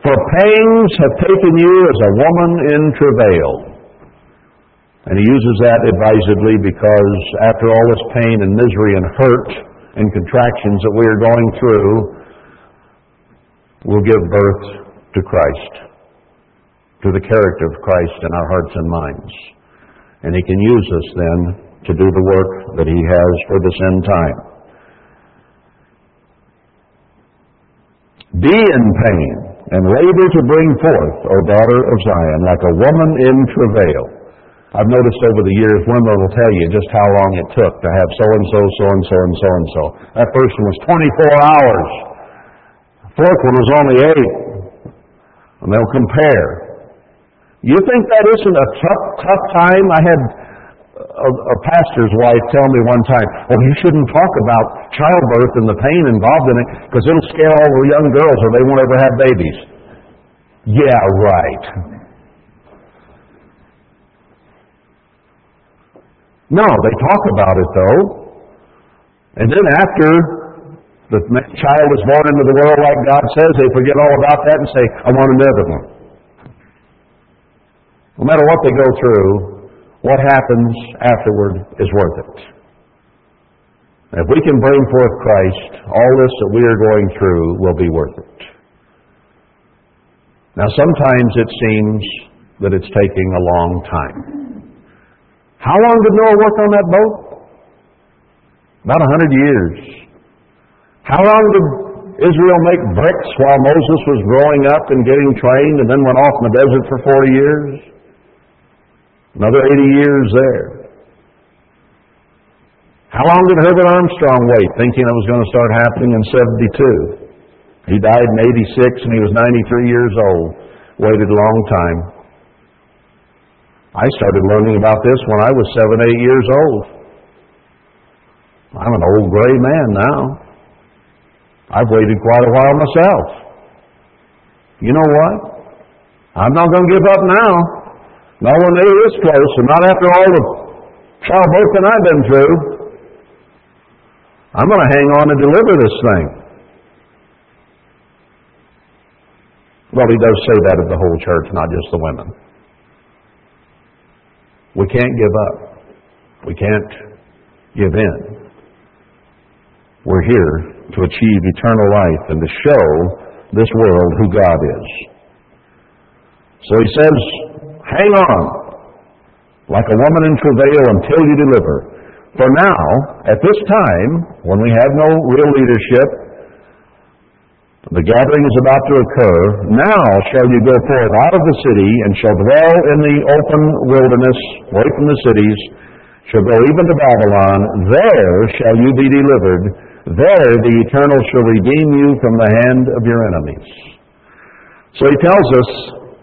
For pangs have taken you as a woman in travail. And he uses that advisedly because after all this pain and misery and hurt and contractions that we are going through, we'll give birth to Christ to the character of Christ in our hearts and minds. And He can use us then to do the work that He has for this end time. Be in pain and labor to bring forth, O daughter of Zion, like a woman in travail. I've noticed over the years, women will tell you just how long it took to have so and so, so and so, and so and so. That person was 24 hours. The fourth one was only eight. And they'll compare. You think that isn't a tough, tough time? I had a, a, pastor's wife tell me one time, "Oh, you shouldn't talk about childbirth and the pain involved in it because it'll scare all the young girls or they won't ever have babies." Yeah, right. No, they talk about it though. And then after the child is born into the world like God says, they forget all about that and say, I want another one. No matter what they go through, what happens afterward is worth it. If we can bring forth Christ, all this that we are going through will be worth it. Now, sometimes it seems that it's taking a long time. How long did Noah work on that boat? About a hundred years. How long did Israel make bricks while Moses was growing up and getting trained and then went off in the desert for 40 years? Another 80 years there. How long did Herbert Armstrong wait, thinking it was going to start happening in 72? He died in 86 and he was 93 years old. Waited a long time. I started learning about this when I was seven, eight years old. I'm an old gray man now. I've waited quite a while myself. You know what? I'm not going to give up now. When they were this close, and not after all the childbirth that I've been through. I'm going to hang on and deliver this thing. Well, he does say that of the whole church, not just the women. We can't give up. We can't give in. We're here to achieve eternal life and to show this world who God is. So he says, Hang on, like a woman in travail until you deliver. For now, at this time, when we have no real leadership, the gathering is about to occur. Now shall you go forth out of the city and shall dwell in the open wilderness, away from the cities, shall go even to Babylon. There shall you be delivered. There the Eternal shall redeem you from the hand of your enemies. So he tells us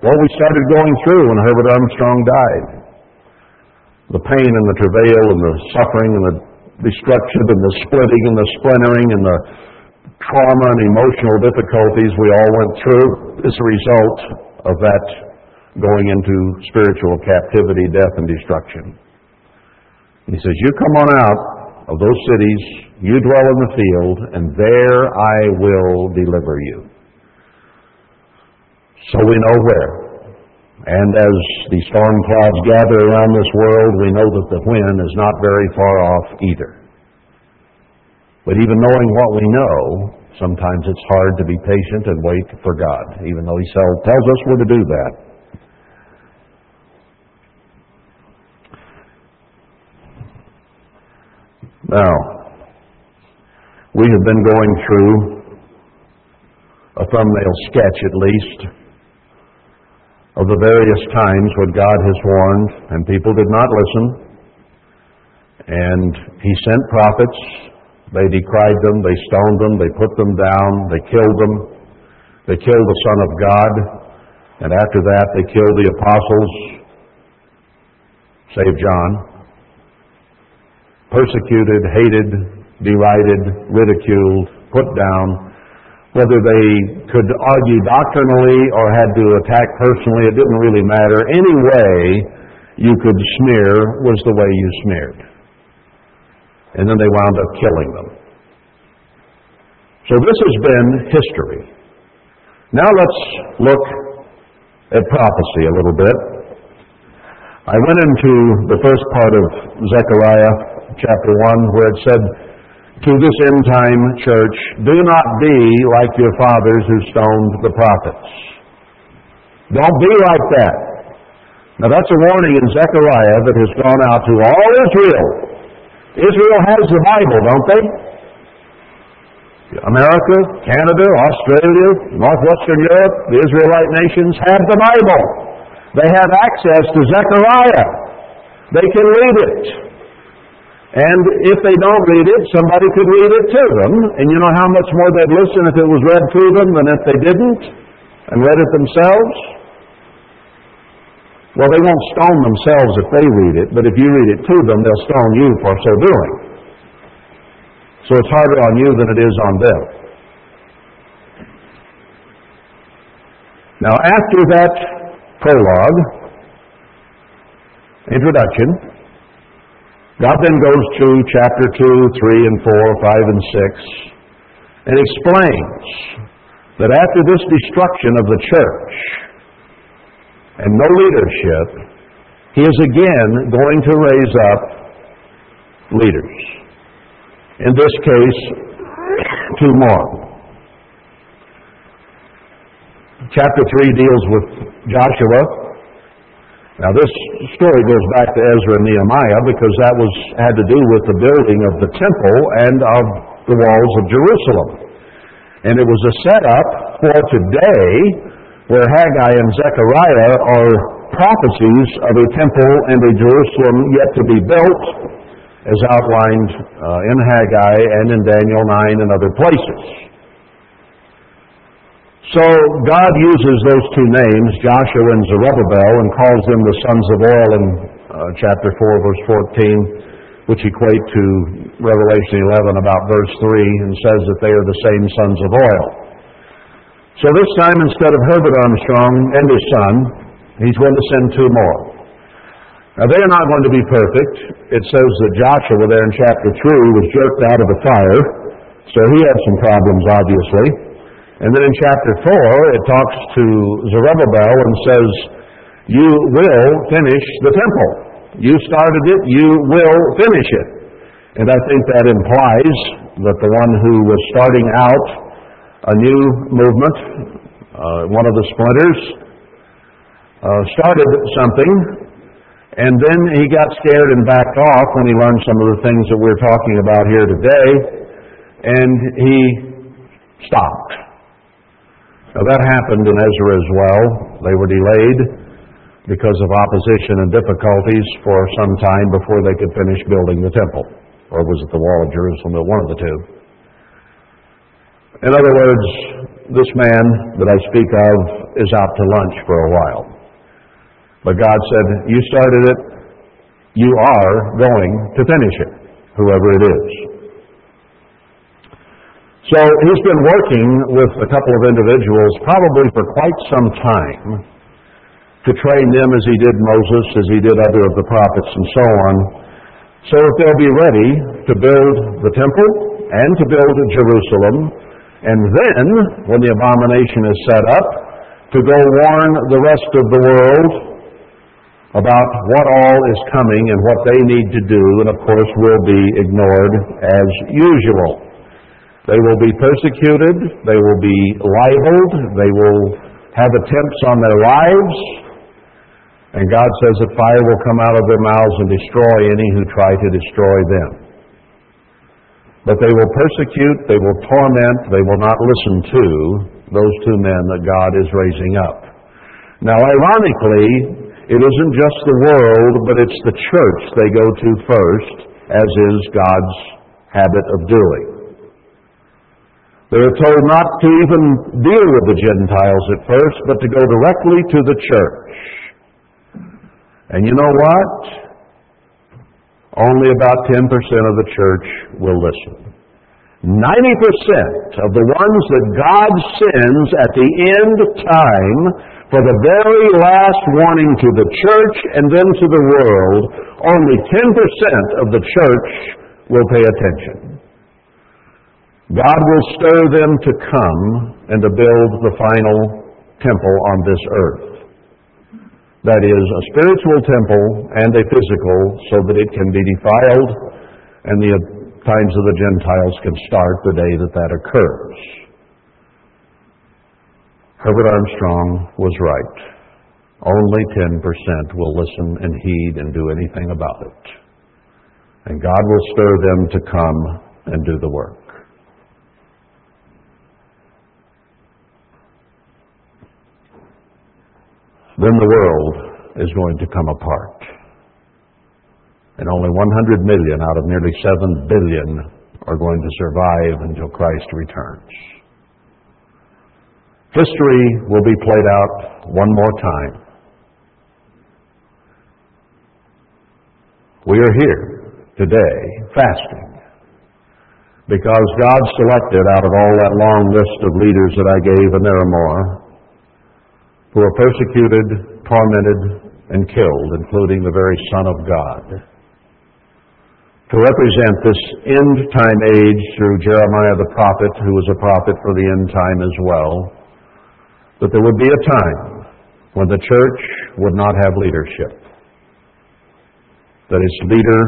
what we started going through when Herbert Armstrong died. the pain and the travail and the suffering and the destruction and the splitting and the splintering and the trauma and emotional difficulties we all went through is a result of that going into spiritual captivity, death, and destruction. He says, You come on out of those cities, you dwell in the field, and there I will deliver you. So we know where. And as the storm clouds gather around this world, we know that the when is not very far off either. But even knowing what we know, sometimes it's hard to be patient and wait for God, even though He tells us we're to do that. Now, we have been going through a thumbnail sketch at least of the various times when God has warned and people did not listen. And He sent prophets. They decried them. They stoned them. They put them down. They killed them. They killed the Son of God. And after that, they killed the apostles, save John persecuted, hated, derided, ridiculed, put down. Whether they could argue doctrinally or had to attack personally, it didn't really matter. Any way you could smear was the way you smeared. And then they wound up killing them. So this has been history. Now let's look at prophecy a little bit. I went into the first part of Zechariah chapter 1, where it said, To this end time church, do not be like your fathers who stoned the prophets. Don't be like that. Now that's a warning in Zechariah that has gone out to all Israel. Israel has the Bible, don't they? America, Canada, Australia, Northwestern Europe, the Israelite nations have the Bible. They have access to Zechariah. They can read it. And if they don't read it, somebody could read it to them. And you know how much more they'd listen if it was read to them than if they didn't and read it themselves? Well, they won't stone themselves if they read it, but if you read it to them, they'll stone you for so doing. So it's harder on you than it is on them. Now, after that prologue, introduction, God then goes to chapter 2, 3, and 4, 5, and 6, and explains that after this destruction of the church and no leadership, he is again going to raise up leaders. In this case, two more. Chapter 3 deals with Joshua, now this story goes back to Ezra and Nehemiah because that was had to do with the building of the temple and of the walls of Jerusalem. And it was a setup for today where Haggai and Zechariah are prophecies of a temple and a Jerusalem yet to be built as outlined uh, in Haggai and in Daniel 9 and other places. So God uses those two names, Joshua and Zerubbabel, and calls them the sons of oil in uh, chapter 4, verse 14, which equate to Revelation 11 about verse 3 and says that they are the same sons of oil. So this time, instead of Herbert Armstrong and his son, he's going to send two more. Now, they are not going to be perfect. It says that Joshua, there in chapter 3, was jerked out of the fire, so he had some problems, obviously. And then in chapter 4, it talks to Zerubbabel and says, You will finish the temple. You started it, you will finish it. And I think that implies that the one who was starting out a new movement, uh, one of the splinters, uh, started something, and then he got scared and backed off when he learned some of the things that we're talking about here today, and he stopped. Now that happened in Ezra as well. They were delayed because of opposition and difficulties for some time before they could finish building the temple. Or was it the wall of Jerusalem? One of the two. In other words, this man that I speak of is out to lunch for a while. But God said, You started it, You are going to finish it, whoever it is. So he's been working with a couple of individuals probably for quite some time to train them as he did Moses, as he did other of the prophets, and so on, so that they'll be ready to build the temple and to build Jerusalem, and then, when the abomination is set up, to go warn the rest of the world about what all is coming and what they need to do, and of course will be ignored as usual. They will be persecuted, they will be libeled, they will have attempts on their lives, and God says that fire will come out of their mouths and destroy any who try to destroy them. But they will persecute, they will torment, they will not listen to those two men that God is raising up. Now, ironically, it isn't just the world, but it's the church they go to first, as is God's habit of doing. They are told not to even deal with the Gentiles at first, but to go directly to the church. And you know what? Only about 10% of the church will listen. 90% of the ones that God sends at the end time for the very last warning to the church and then to the world, only 10% of the church will pay attention. God will stir them to come and to build the final temple on this earth. That is, a spiritual temple and a physical, so that it can be defiled and the times of the Gentiles can start the day that that occurs. Herbert Armstrong was right. Only 10% will listen and heed and do anything about it. And God will stir them to come and do the work. Then the world is going to come apart. And only 100 million out of nearly 7 billion are going to survive until Christ returns. History will be played out one more time. We are here today fasting because God selected out of all that long list of leaders that I gave, and there are more, who were persecuted, tormented, and killed, including the very Son of God. To represent this end time age through Jeremiah the prophet, who was a prophet for the end time as well, that there would be a time when the church would not have leadership, that its leader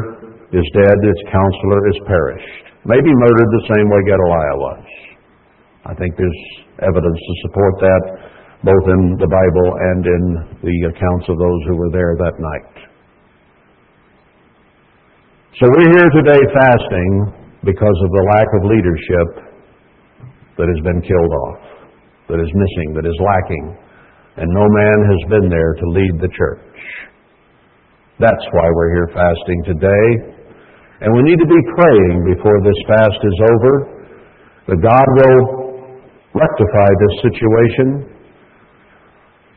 is dead, its counselor is perished, maybe murdered the same way Gedaliah was. I think there's evidence to support that both in the Bible and in the accounts of those who were there that night. So we're here today fasting because of the lack of leadership that has been killed off, that is missing, that is lacking, and no man has been there to lead the church. That's why we're here fasting today. And we need to be praying before this fast is over that God will rectify this situation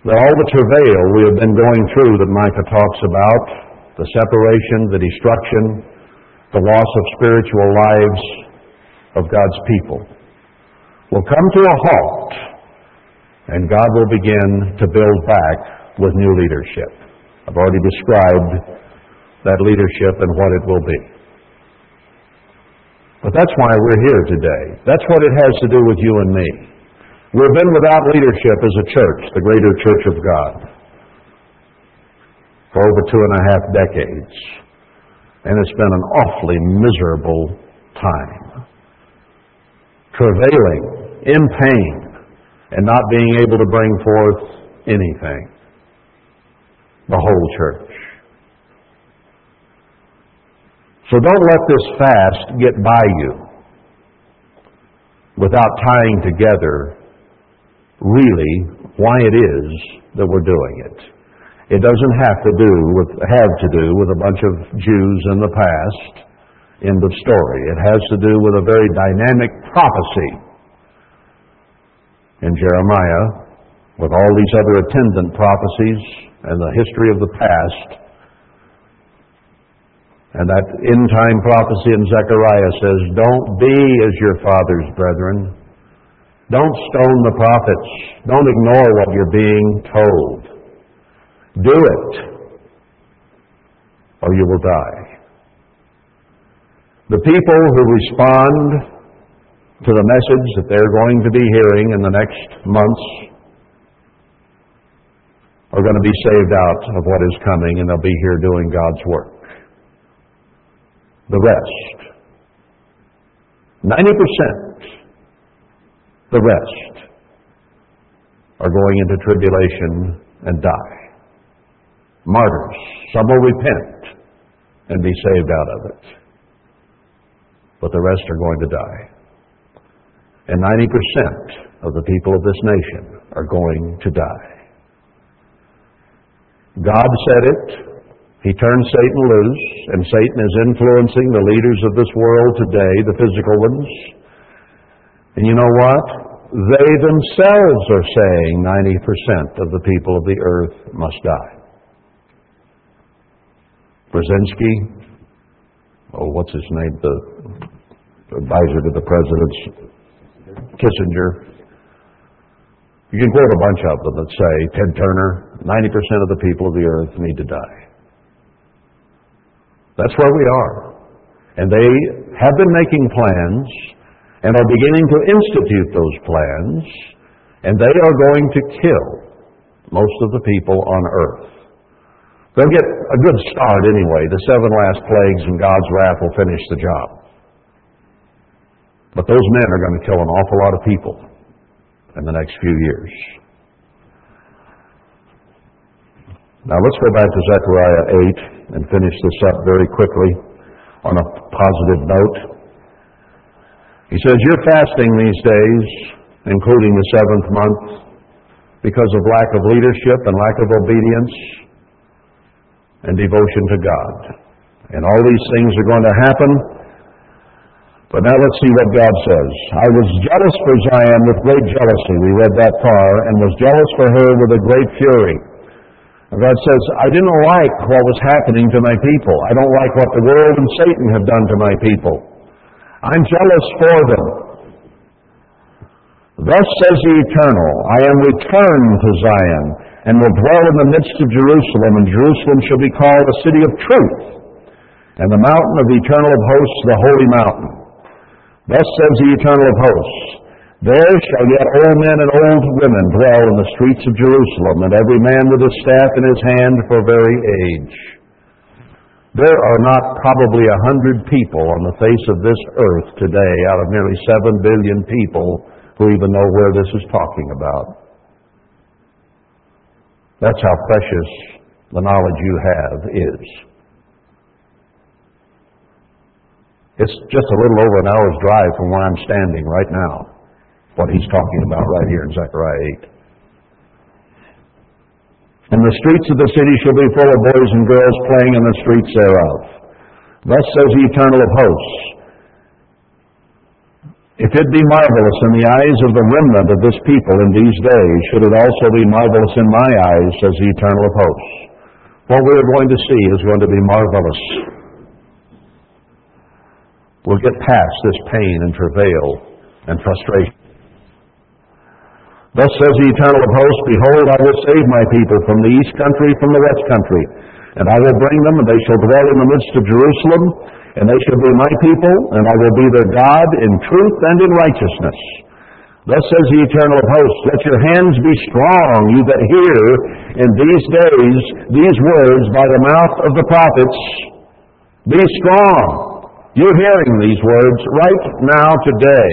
all the travail we have been going through that Micah talks about, the separation, the destruction, the loss of spiritual lives of God's people, will come to a halt, and God will begin to build back with new leadership. I've already described that leadership and what it will be. But that's why we're here today. That's what it has to do with you and me. We've been without leadership as a church, the greater church of God, for over two and a half decades. And it's been an awfully miserable time. Travailing, in pain, and not being able to bring forth anything. The whole church. So don't let this fast get by you without tying together really why it is that we're doing it. It doesn't have to do with have to do with a bunch of Jews in the past. End of story. It has to do with a very dynamic prophecy in Jeremiah, with all these other attendant prophecies and the history of the past. And that end time prophecy in Zechariah says, Don't be as your father's brethren. Don't stone the prophets. Don't ignore what you're being told. Do it, or you will die. The people who respond to the message that they're going to be hearing in the next months are going to be saved out of what is coming and they'll be here doing God's work. The rest, 90%, the rest are going into tribulation and die. Martyrs. Some will repent and be saved out of it. But the rest are going to die. And 90% of the people of this nation are going to die. God said it. He turned Satan loose, and Satan is influencing the leaders of this world today, the physical ones. And you know what? They themselves are saying 90% of the people of the earth must die. Brzezinski, oh, what's his name? The advisor to the president's Kissinger. You can quote a bunch of them that say, Ted Turner, 90% of the people of the earth need to die. That's where we are. And they have been making plans and are beginning to institute those plans, and they are going to kill most of the people on earth. They'll get a good start anyway. The seven last plagues and God's wrath will finish the job. But those men are going to kill an awful lot of people in the next few years. Now let's go back to Zechariah 8 and finish this up very quickly on a positive note. He says, You're fasting these days, including the seventh month, because of lack of leadership and lack of obedience and devotion to God. And all these things are going to happen. But now let's see what God says. I was jealous for Zion with great jealousy. We read that far. And was jealous for her with a great fury. And God says, I didn't like what was happening to my people. I don't like what the world and Satan have done to my people. I'm jealous for them. Thus says the Eternal, I am returned to Zion and will dwell in the midst of Jerusalem, and Jerusalem shall be called a city of truth, and the mountain of the eternal of hosts, the holy mountain. Thus says the eternal of hosts, There shall yet old men and old women dwell in the streets of Jerusalem, and every man with his staff in his hand for very age. There are not probably a hundred people on the face of this earth today, out of nearly seven billion people, who even know where this is talking about. That's how precious the knowledge you have is. It's just a little over an hour's drive from where I'm standing right now, what he's talking about right here in Zechariah 8. And the streets of the city shall be full of boys and girls playing in the streets thereof. Thus says the Eternal of hosts. If it be marvelous in the eyes of the remnant of this people in these days, should it also be marvelous in my eyes, says the Eternal of hosts. What we are going to see is going to be marvelous. We'll get past this pain and travail and frustration. Thus says the Eternal of hosts, Behold, I will save my people from the east country, from the west country. And I will bring them, and they shall dwell in the midst of Jerusalem, and they shall be my people, and I will be their God in truth and in righteousness. Thus says the Eternal of hosts, Let your hands be strong, you that hear in these days these words by the mouth of the prophets. Be strong. You're hearing these words right now today.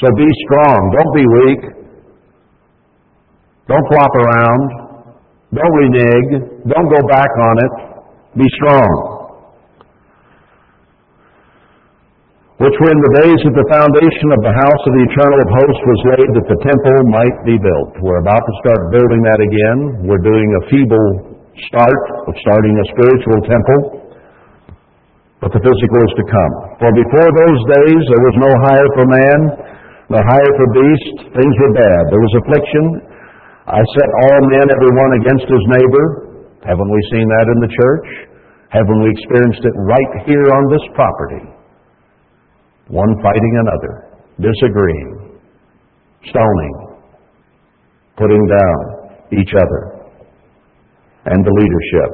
So be strong. Don't be weak. Don't flop around. Don't renege. Don't go back on it. Be strong. Which were in the days that the foundation of the house of the eternal of hosts was laid that the temple might be built. We're about to start building that again. We're doing a feeble start of starting a spiritual temple. But the physical is to come. For before those days there was no hire for man, no hire for beast. Things were bad. There was affliction. I set all men, every one against his neighbor. Haven't we seen that in the church? Haven't we experienced it right here on this property? One fighting another, disagreeing, stoning, putting down each other and the leadership.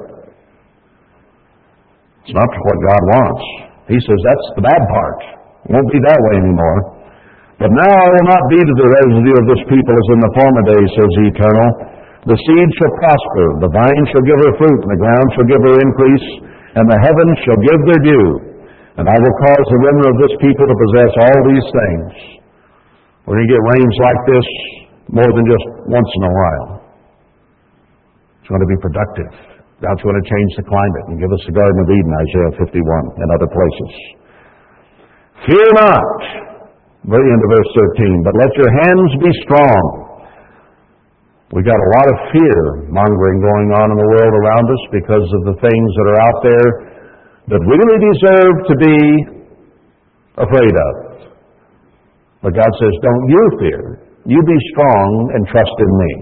It's not what God wants. He says that's the bad part. It won't be that way anymore. But now I will not be to the residue of this people as in the former days, says the Eternal. The seed shall prosper, the vine shall give her fruit, and the ground shall give her increase, and the heavens shall give their due. And I will cause the remnant of this people to possess all these things. We're going to get rains like this more than just once in a while. It's going to be productive. God's going to change the climate and give us the Garden of Eden, Isaiah 51, and other places. Fear not, very end of verse 13, but let your hands be strong. We got a lot of fear mongering going on in the world around us because of the things that are out there that really deserve to be afraid of. But God says, don't you fear. You be strong and trust in me.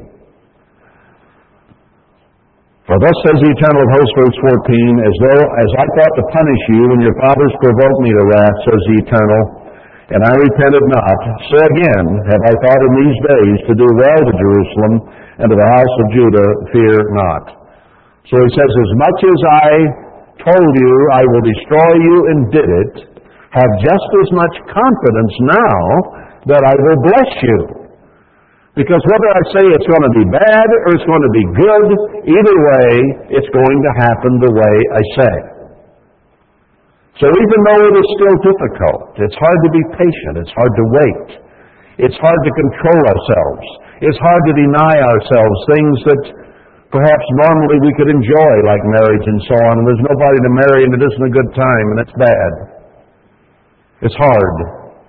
For thus says the eternal of hosts, verse 14, as though as I thought to punish you when your fathers provoked me to wrath, says the eternal, and I repented not, so again have I thought in these days to do well to Jerusalem and to the house of Judah, fear not. So he says, as much as I told you I will destroy you and did it, have just as much confidence now that I will bless you. Because whether I say it's going to be bad or it's going to be good, either way, it's going to happen the way I say. So even though it is still difficult, it's hard to be patient, it's hard to wait, it's hard to control ourselves, it's hard to deny ourselves things that perhaps normally we could enjoy, like marriage and so on, and there's nobody to marry and it isn't a good time and it's bad. It's hard.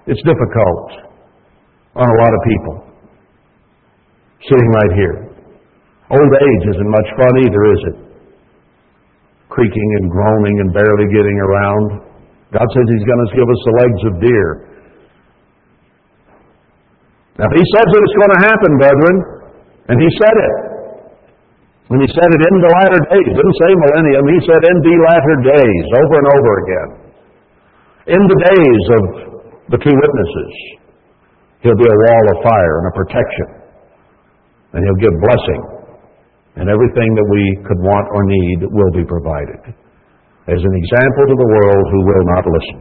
It's difficult on a lot of people. Sitting right here. Old age isn't much fun either, is it? Creaking and groaning and barely getting around. God says He's going to give us the legs of deer. Now, He says that it's going to happen, brethren, and He said it. When He said it in the latter days, didn't say millennium, He said in the latter days, over and over again. In the days of the two witnesses, He'll be a wall of fire and a protection. And He'll give blessing. And everything that we could want or need will be provided. As an example to the world who will not listen.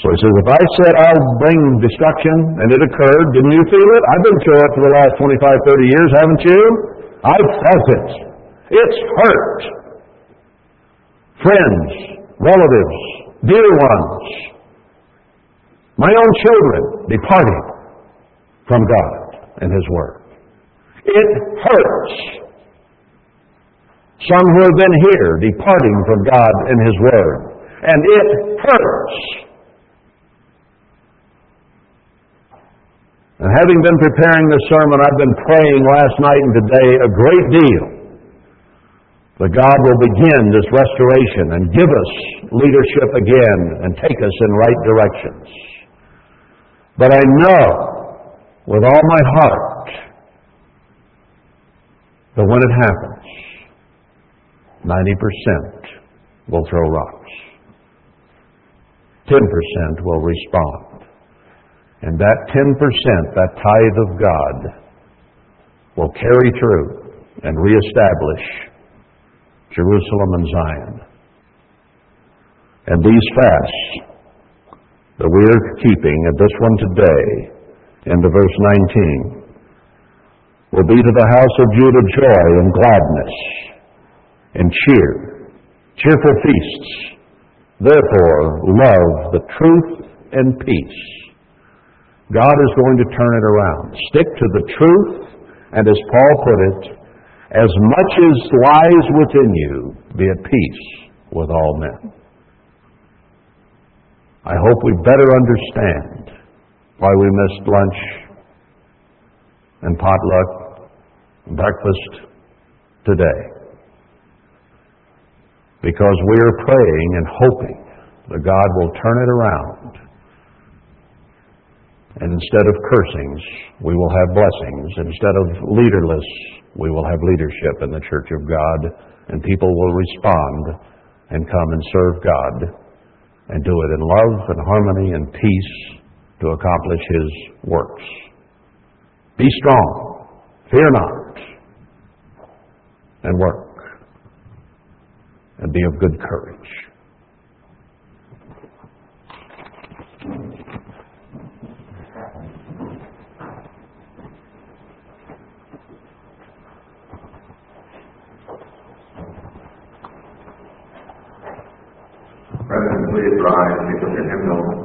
So he says, if I said I'll bring destruction and it occurred, didn't you feel it? I've been through it for the last 25, 30 years, haven't you? I've felt it. It's hurt. Friends, relatives, dear ones, my own children departing from God and His Word. It hurts. Some who have been here departing from God and His Word. And it hurts. And having been preparing this sermon, I've been praying last night and today a great deal that God will begin this restoration and give us leadership again and take us in right directions. But I know with all my heart that when it happens, 90% will throw rocks. 10% will respond. And that 10%, that tithe of God, will carry through and reestablish Jerusalem and Zion. And these fasts that we are keeping, and this one today, into verse 19, will be to the house of Judah joy and gladness and cheer, cheerful feasts. Therefore, love the truth and peace. God is going to turn it around. Stick to the truth, and as Paul put it, as much as lies within you, be at peace with all men. I hope we better understand why we missed lunch and potluck breakfast today. Because we are praying and hoping that God will turn it around. And instead of cursings, we will have blessings. Instead of leaderless, we will have leadership in the church of God, and people will respond and come and serve God and do it in love and harmony and peace to accomplish His works. Be strong. Fear not and work and be of good courage. Please rise, people, your hymnal.